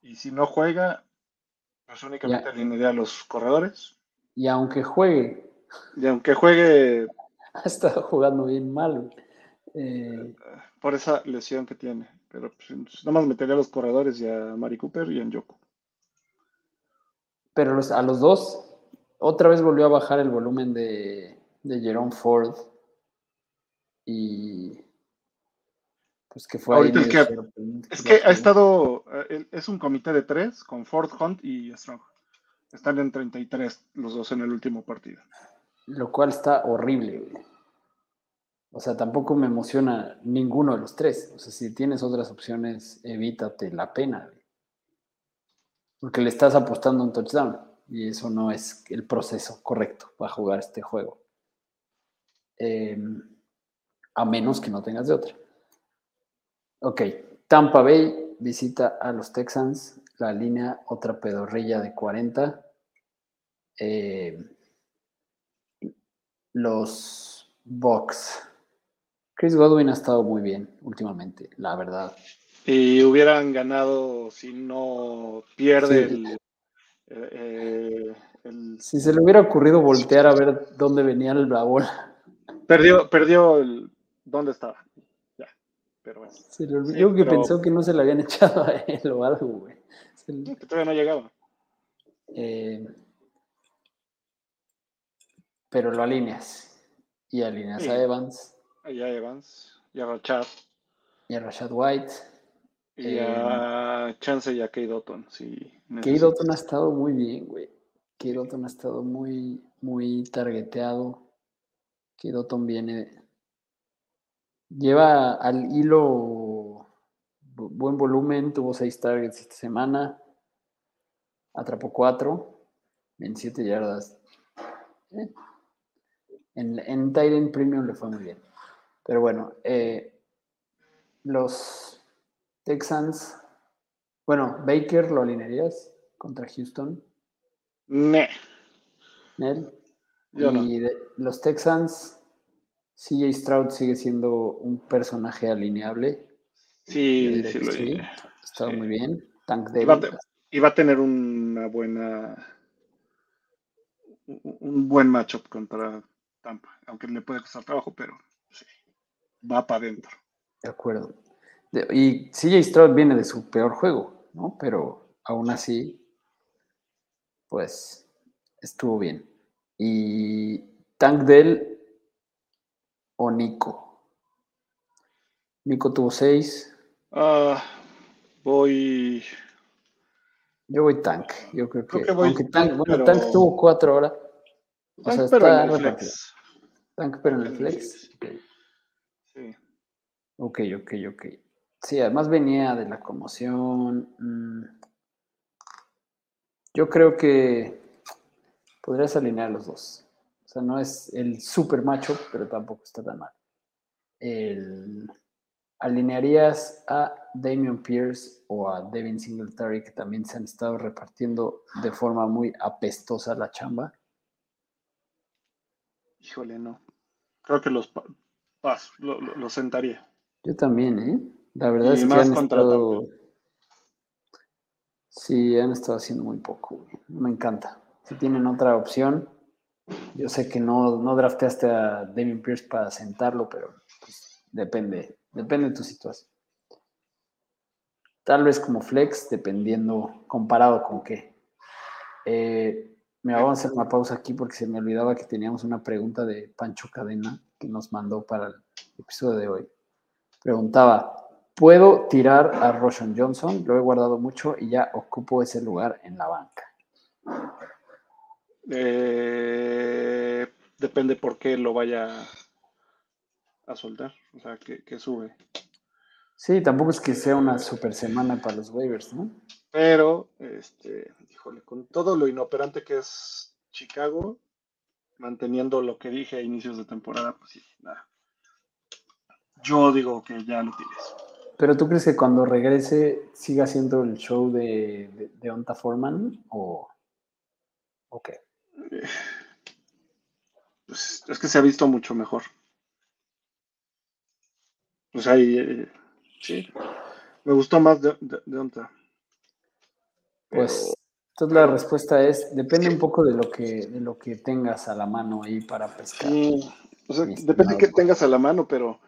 Y si no juega, pues únicamente alinearía a los corredores. Y aunque juegue. Y aunque juegue. Ha estado jugando bien mal. Eh, por esa lesión que tiene. Pero pues, nada más metería a los corredores y a Mari Cooper y a Yoko. Pero a los dos, otra vez volvió a bajar el volumen de, de Jerome Ford. Y pues que fue es, que, es que ha estado, eh, es un comité de tres con Ford, Hunt y Strong. Están en 33 los dos en el último partido. Lo cual está horrible. O sea, tampoco me emociona ninguno de los tres. O sea, si tienes otras opciones, evítate la pena. Porque le estás apostando un touchdown. Y eso no es el proceso correcto para jugar este juego. Em, a menos que no tengas de otra. Ok, Tampa Bay visita a los Texans, la línea otra pedorrilla de 40. Eh, los Bucks. Chris Godwin ha estado muy bien últimamente, la verdad. Y hubieran ganado si no pierde eh, el, Si se le hubiera ocurrido voltear a ver dónde venía la bola. Perdió, perdió el... ¿Dónde estaba? Pero Se le olvidó que pensó que no se le habían echado a él o algo, güey. Que todavía no llegaba. Eh, pero lo alineas. Y alineas a Evans. Y a Evans. Y a Rashad. Y a Rashad White. Y a eh, Chance y a Kate Dotton. Sí, Kate ha estado muy bien, güey. Kate Dotton ha estado muy, muy targeteado. Kate Dotton viene Lleva al hilo buen volumen, tuvo seis targets esta semana, atrapó cuatro en siete yardas. Eh, en, en Titan Premium le fue muy bien. Pero bueno, eh, los Texans, bueno, Baker lo alinearías contra Houston. Ne. ¿Nel? y los Texans, CJ Stroud sigue siendo un personaje alineable. Sí, sí, lo sí. Está muy bien. Tank y va a tener una buena un buen matchup contra Tampa, aunque le puede costar trabajo, pero va para adentro. De acuerdo. y CJ Stroud viene de su peor juego, ¿no? Pero aún así, pues estuvo bien. Y Tank Dell o Nico. Nico tuvo seis. Ah, voy. Yo voy Tank. Yo creo que. aunque Tank, bueno, Tank tuvo cuatro horas. O sea, está en el flex. Tank, pero en el flex. Sí. Ok, ok, ok. Sí, además venía de la conmoción. Mm. Yo creo que podrías alinear los dos. O sea, no es el super macho, pero tampoco está tan mal. ¿Alinearías a Damian Pierce o a Devin Singletary, que también se han estado repartiendo de forma muy apestosa la chamba? Híjole, no. Creo que los paso, los sentaría. Yo también, ¿eh? La verdad es que han estado... Sí, han estado haciendo muy poco. Me encanta. Si tienen otra opción, yo sé que no, no drafteaste a Damien Pierce para sentarlo, pero pues, depende, depende de tu situación. Tal vez como flex, dependiendo, comparado con qué. Eh, me vamos a hacer una pausa aquí porque se me olvidaba que teníamos una pregunta de Pancho Cadena que nos mandó para el episodio de hoy. Preguntaba, ¿puedo tirar a Roshan Johnson? Lo he guardado mucho y ya ocupo ese lugar en la banca. Eh, depende por qué lo vaya a soltar, o sea, que, sube. Sí, tampoco es que sea una super semana para los waivers, ¿no? Pero, este, híjole, con todo lo inoperante que es Chicago, manteniendo lo que dije a inicios de temporada, pues sí, nada. Yo digo que ya lo tienes. Pero tú crees que cuando regrese siga siendo el show de, de, Onta Foreman o, o qué? Pues es que se ha visto mucho mejor. O sea, eh, sí, me gustó más de, de, Onta. Pues entonces la respuesta es, depende un poco de lo que, de lo que tengas a la mano ahí para pescar. o sea, depende de que tengas a la mano, pero,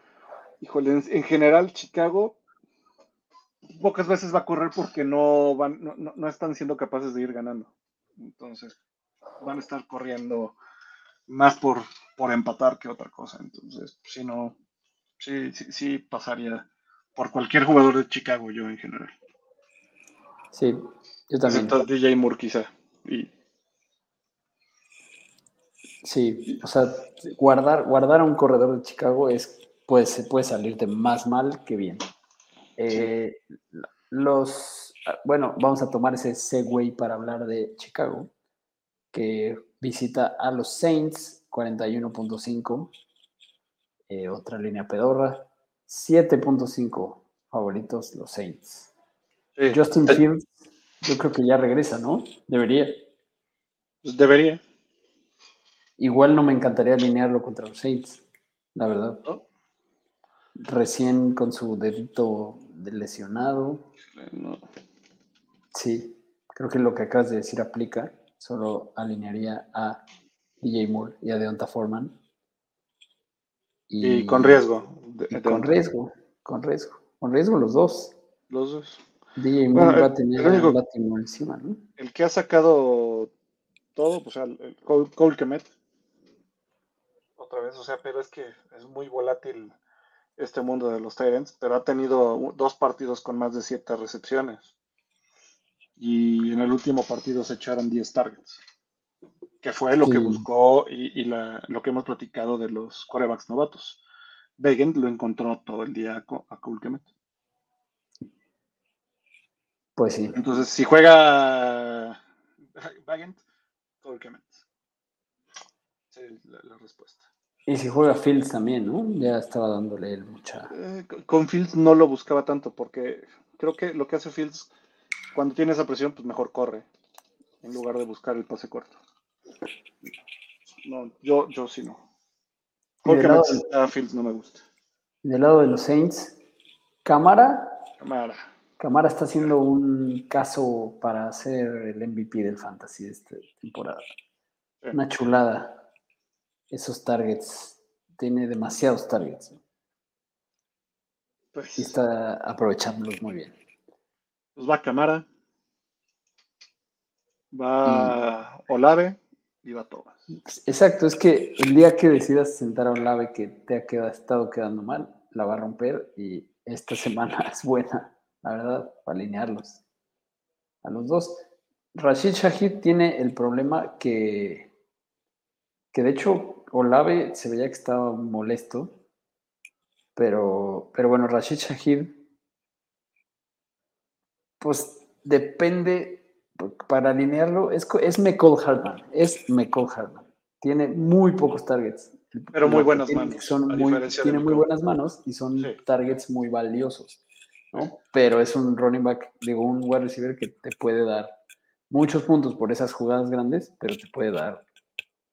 híjole, en, general Chicago pocas veces va a correr porque no, van, no, no están siendo capaces de ir ganando. Entonces, van a estar corriendo más por, por empatar que otra cosa. Entonces, si no, sí, sí, sí pasaría por cualquier jugador de Chicago, yo en general. Sí, yo también. DJ Moore quizá. Y... Sí, o sea, guardar, guardar a un corredor de Chicago es, puede, puede salirte más mal que bien. Eh, los, bueno, vamos a tomar ese segue para hablar de Chicago que visita a los Saints, 41.5. Eh, otra línea pedorra. 7.5 favoritos los Saints. Justin Fields, yo creo que ya regresa, ¿no? Debería. Pues debería. Igual no me encantaría alinearlo contra los Saints, la verdad. Recién con su dedito lesionado. Sí, creo que lo que acabas de decir aplica solo alinearía a DJ Moore y a Deonta Foreman. Y, con riesgo. con riesgo, con riesgo. Con riesgo los dos. Los dos. DJ Moore va a tener el Baltimore encima, ¿no? El que ha sacado todo, pues el, Cole, Kemet. Otra vez, o sea, pero es que es muy volátil este mundo de los Tyrants, pero ha tenido dos partidos con más de siete recepciones y en el último partido se echaron 10 targets, que fue lo que buscó y, lo que hemos platicado de los corebacks novatos. Begent lo encontró todo el día a Cole Pues sí. Entonces, si juega Begent, Cole Sí, la, respuesta. Y si juega Fields también, ¿no? Ya estaba dándole el mucha. Eh, con Fields no lo buscaba tanto porque creo que lo que hace Fields cuando tiene esa presión, pues mejor corre, en lugar de buscar el pase corto. No, yo, yo sí no. Porque a Fields no me gusta. Del lado de los Saints, Cámara. Cámara. Cámara está haciendo un caso para ser el MVP del Fantasy de esta temporada. Una chulada. esos targets. Tiene demasiados targets. Pues, Y está aprovechándolos muy bien. pues va Camara, va Olave y va Tobas. Exacto, es que el día que decidas sentar a un lave que te ha quedado, estado quedando mal, la va a romper y esta semana es buena, la verdad, para alinearlos. A los dos. Rashid Shahid tiene el problema que, que de hecho Olave se veía que estaba molesto, pero, pero bueno, Rashid Shahid, pues depende, para alinearlo, es, es McCall Hartman, es McCall Hartman. Tiene muy pocos targets. Pero muy buenas tiene manos, Son muy, tiene muy buenas manos y son Sí. targets muy valiosos. ¿No? Pero es un running back, digo, un wide receiver que te puede dar muchos puntos por esas jugadas grandes, pero te puede dar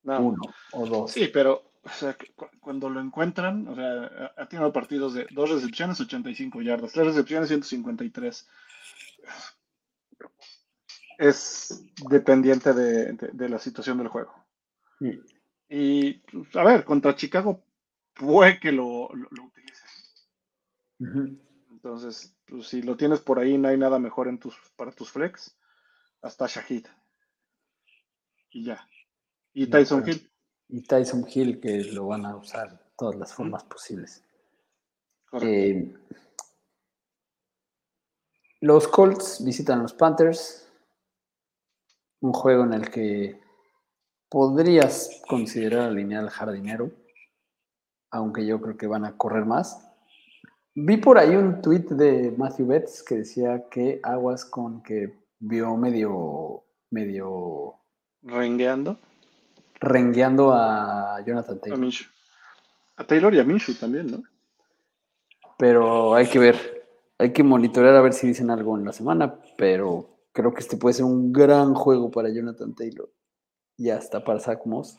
No. uno o dos. Sí, pero o sea, que cu- cuando lo encuentran, o sea, ha tenido partidos de dos recepciones, 85 yardas, tres recepciones, 153. Es dependiente de, de- de la situación del juego. Mm. Y, pues, a ver, contra Chicago puede que lo, lo, lo utilice. Ujú. Entonces, pues, si lo tienes por ahí, no hay nada mejor en tus, para tus flex. Hasta Shahid. Y ya. Y Tyson. Hill. Y Tyson Hill, que lo van a usar de todas las formas posibles. Eh, los Colts visitan los Panthers. Un juego en el que podrías considerar alinear al jardinero, aunque yo creo que van a correr más. Vi por ahí un tweet de Matthew Betts que decía que aguas con que vio medio, medio Rengueando. rengueando a Jonathan A Taylor. Minshew. A Taylor y a Minshew también, ¿no? Pero hay que ver, hay que monitorear a ver si dicen algo en la semana, pero creo que este puede ser un gran juego para Jonathan Taylor. Y hasta para Zach Moss.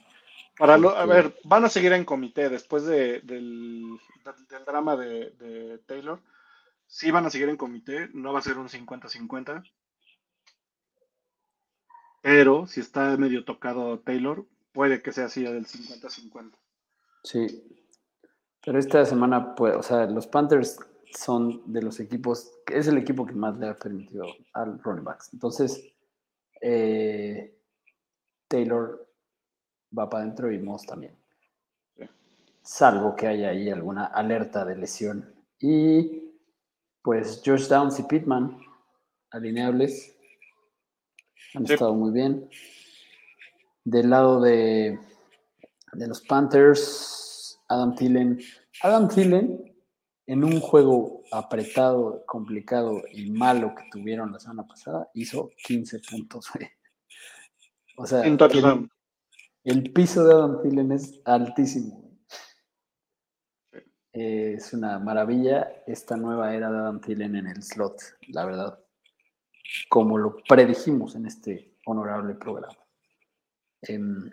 Para lo- a ver, van a seguir en comité después de- del, del- del drama de, de Taylor. Sí van a seguir en comité, no va a ser un 50-50. Pero si está medio tocado Taylor, puede que sea así del 50-50. Sí. Pero esta semana, pues, o sea, los Panthers son de los equipos, es el equipo que más le ha permitido al running backs. Entonces, eh, Taylor va para adentro y Moss también. Sí. Salvo que haya ahí alguna alerta de lesión. Y pues Josh Downs y Pittman, alineables, han Sí. estado muy bien. Del lado de, de los Panthers, Adam Thielen. Adam Thielen, en un juego apretado, complicado y malo que tuvieron la semana pasada, hizo 15 puntos. O sea, En touchdown. El, piso de Adam Thielen es altísimo. es una maravilla esta nueva era de Adam Thielen en el slot, la verdad. Como lo predijimos en este honorable programa. Em,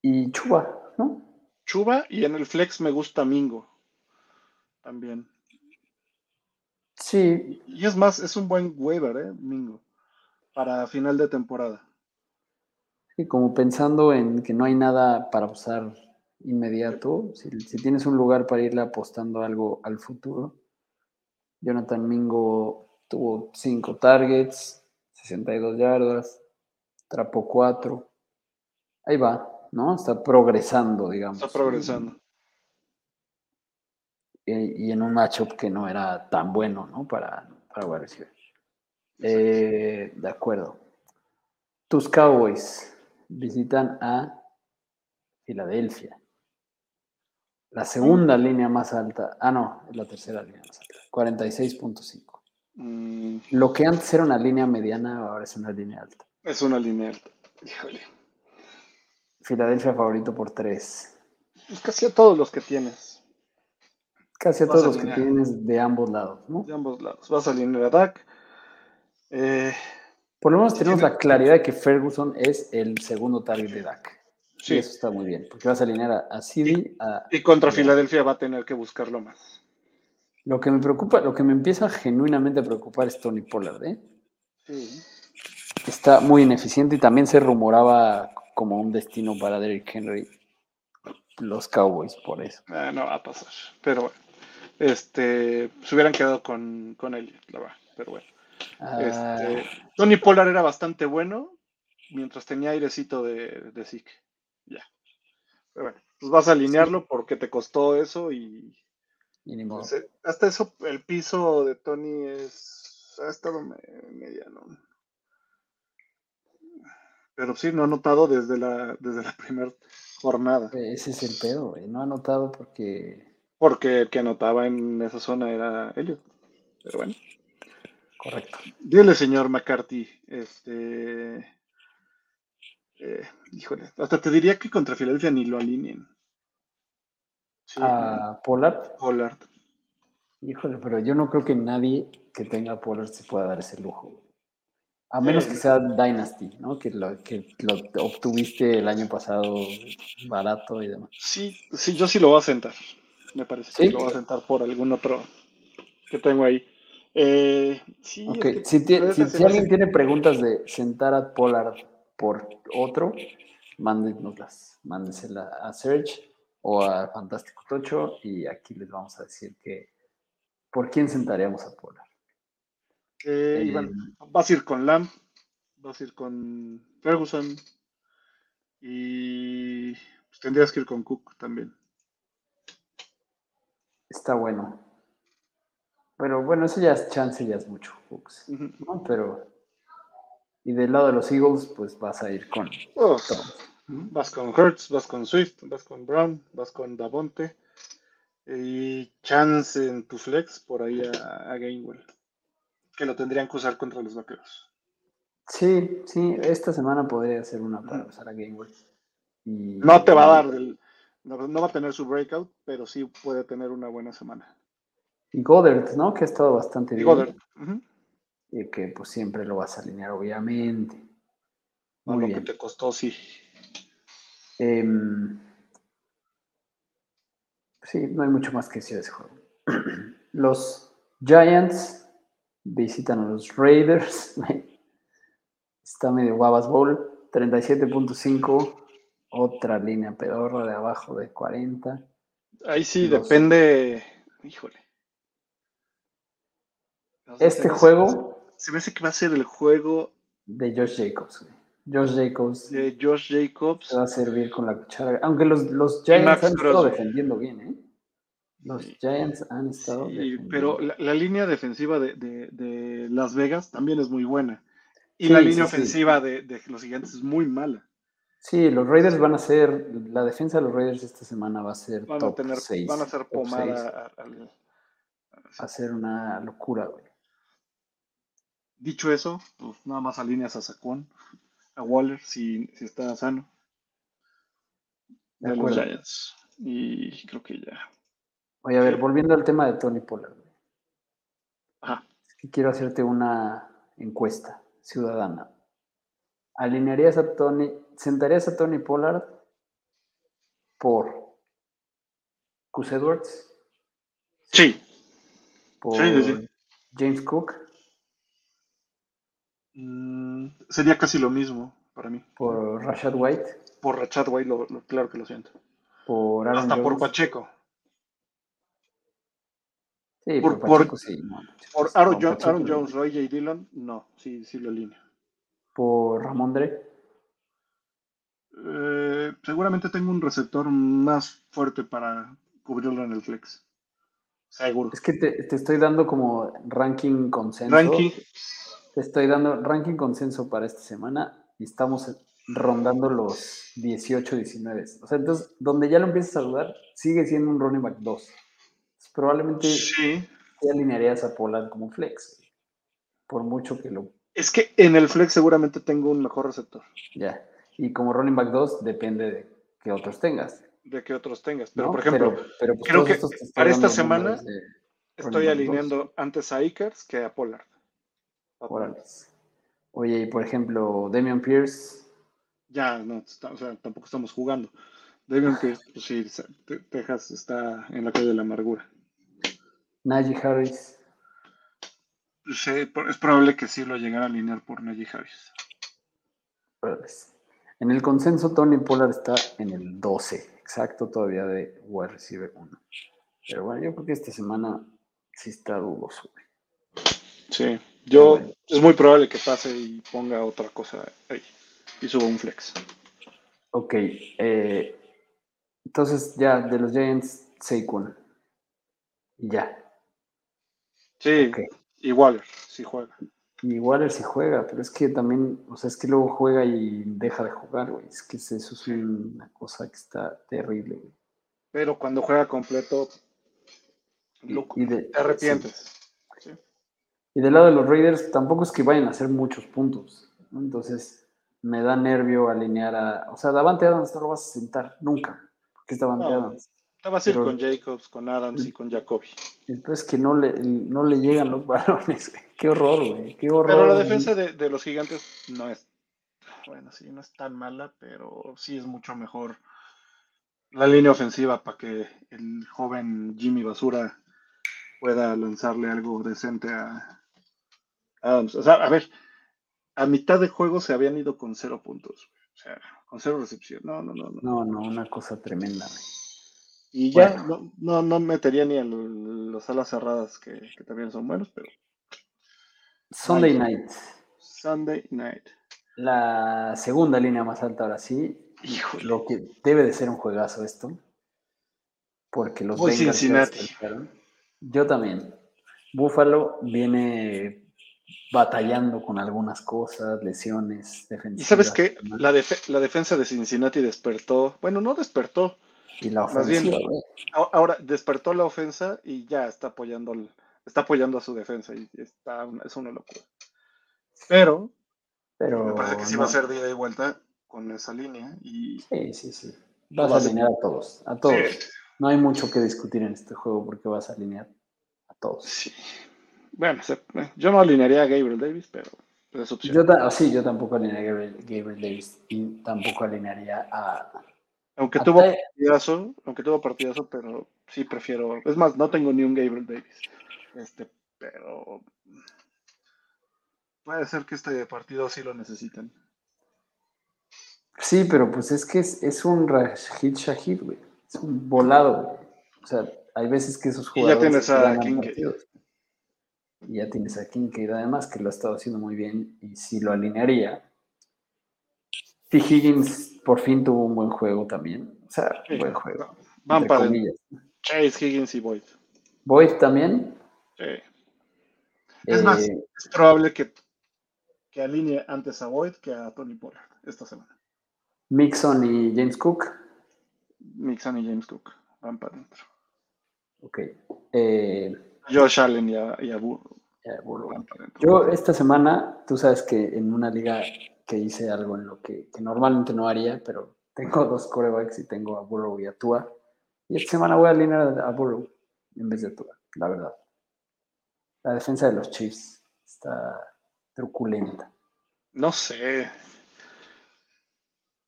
y Chuba, ¿no? Chuba y en el flex me gusta Mingo. También. Sí, Y es más, es un buen waiver, ¿eh? Mingo. Para final de temporada. Sí, como pensando en que no hay nada para usar inmediato, si, si tienes un lugar para irle apostando algo al futuro. Jonathan Mingo tuvo 5 targets, 62 yardas, trapó 4. Ahí va, ¿no? Está progresando, digamos. Está progresando. Y, y en un matchup que no era tan bueno, ¿no? Para, para. Eh, de acuerdo. Tus Cowboys visitan a Filadelfia. La segunda línea más alta. Ah, no, la tercera línea más alta. 46.5. Mm, Lo que antes era una línea mediana, ahora es una línea alta. es una línea alta. Híjole. Filadelfia favorito por 3. Pues casi a todos los que tienes. Casi a Vas a todos los que tienes de ambos lados, ¿no? De ambos lados. Vas a alinear a Dak. Eh, Por lo menos tenemos la claridad de que Ferguson es el segundo target de Dak. Y sí. eso está muy bien, porque vas a alinear a, a CD, a, Y contra. Filadelfia va a tener que buscarlo más. Lo que me preocupa, lo que me empieza genuinamente a preocupar es Tony Pollard, ¿eh? Sí. Está muy ineficiente y también se rumoraba como un destino para Derrick Henry los Cowboys por eso. Ah, no va a pasar. Pero bueno, este, se hubieran quedado con, con Elliot, la verdad. Pero bueno. Ah, Este, Tony Pollard era bastante bueno mientras tenía airecito de, de Zeke. Ya. Pero bueno, pues vas a alinearlo porque te costó eso y pues, hasta eso el piso de Tony es ha estado me- mediano. Pero sí, no ha notado desde la, desde la primera jornada. Ese es el pedo, güey. No ha notado porque. Porque el que anotaba en esa zona era Elliot. Pero bueno. Correcto. Dile, señor McCarthy, este. eh, híjole, hasta te diría que contra Filadelfia ni lo alineen. Sí, A Pollard, Pollard. híjole, pero yo no creo que nadie que tenga Pollard se pueda dar ese lujo. A menos Sí. que sea Dynasty, ¿no? Que lo, que lo obtuviste el año pasado barato y demás. Sí, sí, yo sí lo voy a sentar. Me parece ¿Sí? que lo voy a sentar por algún otro que tengo ahí. Eh, sí, Ok, es que si, alguien tiene preguntas de sentar a Pollard por otro, mándenoslas. Mándensela a Serge o a Fantástico Tocho y aquí les vamos a decir que por quién sentaríamos a Pollard. Eh, Eh, Iván, vas a ir con Lamb, vas a ir con Ferguson y pues, tendrías que ir con Cook también. Está bueno. Pero bueno, eso ya es chance, ya es mucho. ¿no? Pero. Y del lado de los Eagles, pues vas a ir con. Oh. Vas con Hurts, vas con Swift, vas con Brown, vas con Davonte y chance en tu flex por ahí a, a Gainwell, que lo tendrían que usar contra los vaqueros. Sí, sí, esta semana podría ser una para usar a Gainwell. Y- No te va a dar, el- no, no va a tener su breakout, pero sí puede tener una buena semana. Y Goddard, ¿no? Que ha estado bastante Y bien. Goddard, ujú, Y que pues siempre lo vas a alinear, obviamente. Muy lo bien. que te costó, sí. Em, sí, no hay mucho más que decir de ese juego. Los Giants visitan a los Raiders. Está medio guavas bowl. 37.5. Otra línea pedorra de abajo de 40. Ahí sí Los- depende. Híjole. O sea, Este se me hace- juego Se me hace que va a ser el juego de Josh Jacobs. güey. Josh Jacobs de Josh Jacobs. se va a servir con la cuchara. Aunque los, los Giants han estado defendiendo bien, ¿eh? Los Giants han estado Sí, pero la, la línea defensiva de, de- de Las Vegas también es muy buena. Y Sí, la línea sí. ofensiva de, de los gigantes es muy mala. Sí, los Raiders van a ser, la defensa de los Raiders esta semana va a ser Van a top tener, 6. van a ser pomada a- al- Va a ser una locura, güey. Dicho eso, pues nada más alineas a Saquon, a Waller si, si está sano. De De los acuerdo. Giants. Y creo que ya. Oye, a ver, volviendo al tema de Tony Pollard. Ajá. Es que quiero hacerte una encuesta ciudadana. ¿Alinearías a Tony, sentarías a Tony Pollard por Cus Edwards, Sí. por Sí, sí, sí. James Cook, Mm, sería casi lo mismo para mí. por Rashad White, Por Rachad White, lo, lo- claro que lo siento. por Aaron Hasta por? Pacheco. Sí, por- por, por- Pacheco, sí. no, Pacheco Por Aaron, Pacheco. Jones, Roy J. Dillon, no, sí, sí lo alineo. Por Ramondre. Eh, seguramente tengo un receptor más fuerte para cubrirlo en el flex. Seguro. Es que te, te estoy dando como ranking consenso. Ranking. Te estoy dando ranking consenso para esta semana y estamos rondando los 18, 19. O sea, entonces, donde ya lo empiezas a dudar, sigue siendo un running back 2. Probablemente Sí. te alinearías a Pollard como flex. Por mucho que lo. Es que en el flex seguramente tengo un mejor receptor. Ya. Y como running back 2, depende de qué otros tengas. De que otros tengas. Pero, ¿no? por ejemplo, Pero- pero, pues, creo que para esta semana estoy alineando antes a Akers que a Pollard. Oye, y por ejemplo, Damian Pierce. Ya, no, o sea, tampoco estamos jugando. Deben que, pues sí, Te- Texas está en la calle de la amargura. Najee Harris. Sí, es probable que sí lo llegara a alinear por Najee Harris. En el consenso, Tony Pollard está en el 12, exacto todavía de wide receiver 1. Pero bueno, yo creo que esta semana sí está dudoso. Sí, yo es muy probable que pase y ponga otra cosa ahí y suba un flex. Ok, eh, entonces ya de los Giants, Saquon. Ya. Sí, y Waller, si juega. Y Waller si juega, pero es que también, o sea, es que luego juega y deja de jugar, güey. Es que eso es una cosa que está terrible, güey. Pero cuando juega completo, y, te arrepientes. Y del lado de los Raiders, tampoco es que vayan a hacer muchos puntos. Entonces, me da nervio alinear a. O sea, Davante Adams no lo vas a sentar nunca. Porque es Davante Adams. Vas a ir con Jacobs, con Adams y con Jacoby. Entonces que no le, no le llegan los balones. Qué horror, güey. Qué horror. Pero la defensa de, los gigantes no es, bueno, sí, no es tan mala, pero sí es mucho mejor la línea ofensiva para que el joven Jimmy Basura pueda lanzarle algo decente a Adams. O sea, a ver, a mitad de juego se habían ido con cero puntos. O sea, con cero recepción. No, no, no. No, no, no una cosa tremenda. Güey. Y ya no, no, metería ni a los alas cerradas que, también son buenos, pero. Sunday night. Sunday night. La segunda línea más alta ahora sí. Lo que debe de ser un juegazo esto. Porque los Voy Cincinnati. Yo también. Buffalo viene batallando con algunas cosas, lesiones defensivas. Y sabes que la, la defensa de Cincinnati despertó. Bueno, no despertó y la ofensiva. ahora despertó la ofensa y ya está apoyando, está apoyando a su defensa y está, es una locura. Pero, pero me parece que sí va a ser día y vuelta con esa línea. Y sí, sí, sí. Vas a alinear a todos, a todos. No hay mucho que discutir en este juego porque vas a alinear a todos. Sí. Bueno, yo no alinearía a Gabriel Davis, pero es opción. Yo, sí, yo tampoco alinearía a Gabriel Davis y tampoco alinearía a aunque tuvo partidazo, aunque tuvo partidazo, pero sí prefiero. Es más, no tengo ni un Gabriel Davis. Este, pero puede ser que este partido sí lo necesiten. Sí, pero pues es que es, un Rashid Shahid, güey. Es un volado, güey. O sea, hay veces que esos jugadores. Y ya tienes a Kincaid. Y ya tienes a Kincaid, además, que lo ha estado haciendo muy bien. Y si lo alinearía. T. Higgins por fin tuvo un buen juego también. O sea, un buen juego. Van para Chase, Higgins y Boyd. ¿Boyd también? Sí. Es más, eh, es probable que, que alinee antes a Boyd que a Tony Pollard esta semana. Mixon y James Cook. Mixon y James Cook van para adentro. Ok. Eh, Josh Allen y a, y Yo esta semana, tú sabes que en una liga que hice algo en lo que, normalmente no haría, pero tengo dos corebacks y tengo a Burrow y a Tua. Y esta semana voy a alinear a Burrow en vez de Tua, la verdad. La defensa de los Chiefs está truculenta. No sé.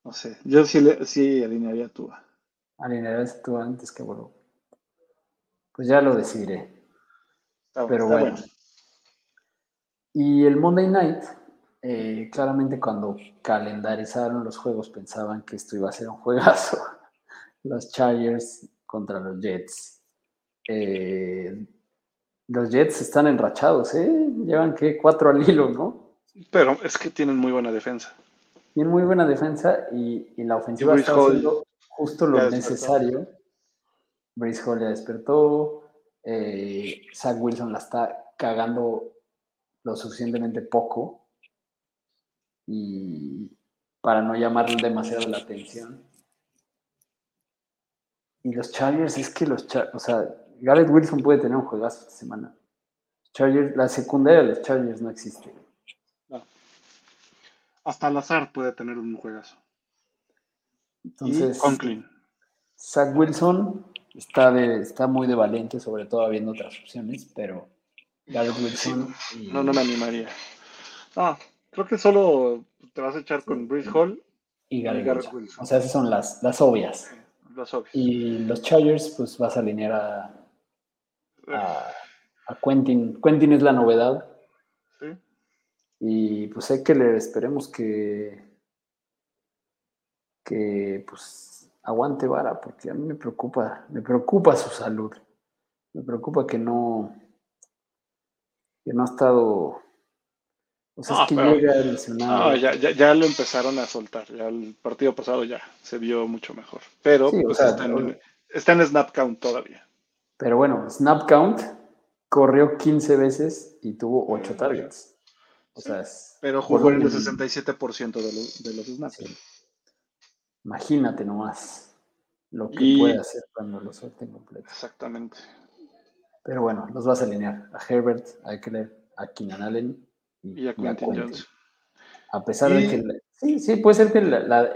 No sé. Yo sí, sí alinearía a Tua. Alinearías a Tua antes que Burrow. Pues ya lo decidiré. Pero bueno. Y el Monday Night eh, claramente cuando calendarizaron los juegos pensaban que esto iba a ser un juegazo. Los Chargers contra los Jets. Eh, los Jets están enrachados, ¿eh? Llevan que cuatro al hilo, ¿no? Pero es que tienen muy buena defensa. Tienen muy buena defensa y, la ofensiva está haciendo justo lo necesario. Brice Hall ya despertó. Eh, Zach Wilson la está cagando lo suficientemente poco y para no llamar demasiado la atención. Y los Chargers, es que los Chargers, o sea, Garrett Wilson puede tener un juegazo esta semana. Chargers, la secundaria de los Chargers no existe. Hasta al azar puede tener un juegazo. Entonces, Zach Wilson está, de, está muy de valiente, sobre todo habiendo otras opciones, pero Garrett Wilson. No, no me animaría. Ah, Creo que solo te vas a echar con Bruce Hall y Gary, Wilson. O sea, esas son las, las obvias. Las obvias. Y los Chargers, pues vas a alinear a, a, Quentin. Quentin es la novedad. Sí. Y pues sé que le esperemos que que pues aguante vara, porque a mí me preocupa, me preocupa su salud. Me preocupa que no, que no ha estado. O sea, es que llega lesionado. No, ya, ya, ya, lo empezaron a soltar. Ya el partido pasado ya se vio mucho mejor. Pero pues, está, en, está, en, snap count todavía. Pero bueno, snap count corrió 15 veces y tuvo 8 targets. O sea, es, pero jugó en el 67% de los, de los snaps. Imagínate nomás lo que puede hacer cuando lo suelten completo. Exactamente. Pero bueno, los vas a alinear a Herbert, a Eckler, a Keenan Allen y, a, Quentin Jones. A pesar de que, sí, sí, puede ser que la,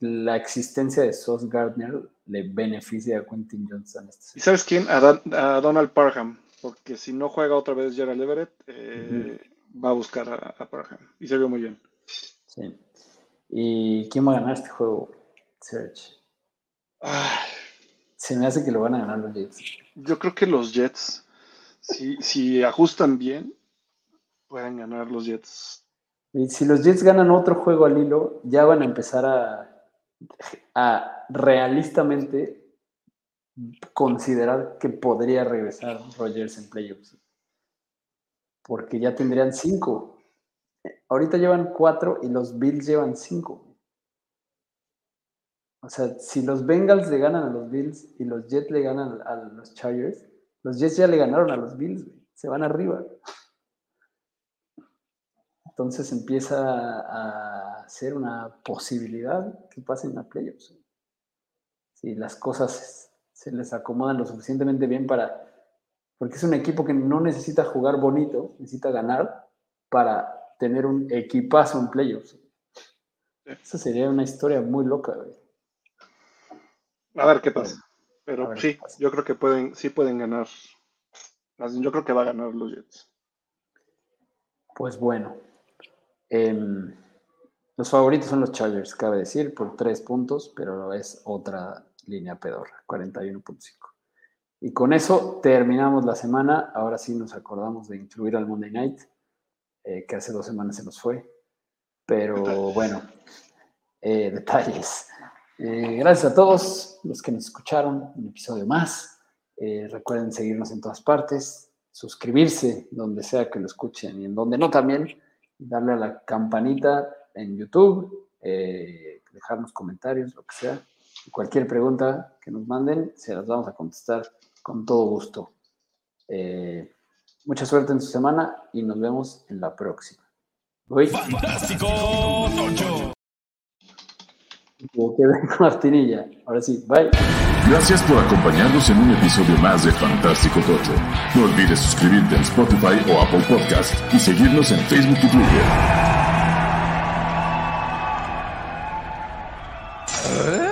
la, existencia de Sauce Gardner le beneficie a Quentin Jones. este ¿Y sabes quién? A, Donald Parham, porque si no juega otra vez Gerald Everett, eh, va a buscar a, Parham. Y se vio muy bien. Sí. ¿Y quién va a ganar este juego? Search. Se me hace que lo van a ganar los Jets. Yo creo que los Jets, si, si ajustan bien, pueden ganar los Jets. Y si los Jets ganan otro juego al hilo, ya van a empezar a, a realistamente considerar que podría regresar Rogers en playoffs. Porque ya tendrían cinco. Ahorita llevan cuatro y los Bills llevan cinco. O sea, si los Bengals le ganan a los Bills y los Jets le ganan a los Chargers, los Jets ya le ganaron a los Bills, se van arriba. Entonces empieza a ser una posibilidad que pasen a playoffs. Si las cosas se les acomodan lo suficientemente bien para... Porque es un equipo que no necesita jugar bonito, necesita ganar para tener un equipazo en playoffs. Esa sería una historia muy loca, güey. A ver qué pasa. Pero sí, yo creo que pueden, sí pueden ganar. Yo creo que va a ganar los Jets. Pues bueno. Em, los favoritos son los Chargers, cabe decir, por tres puntos, pero es otra línea pedorra, 41.5. Y con eso terminamos la semana. Ahora sí nos acordamos de incluir al Monday Night, eh, que hace dos semanas se nos fue. Pero bueno, eh, detalles. Eh, gracias a todos los que nos escucharon, un episodio más. Eh, recuerden seguirnos en todas partes, suscribirse donde sea que lo escuchen y en donde no también, darle a la campanita en YouTube, eh, dejarnos comentarios, lo que sea. Cualquier pregunta que nos manden, se las vamos a contestar con todo gusto. mucha suerte en su semana y nos vemos en la próxima. Fantástico, Martinilla. Ahora sí, bye. Gracias por acompañarnos en un episodio más de Fantástico Tocho. No olvides suscribirte en Spotify o Apple Podcast y seguirnos en Facebook y Twitter.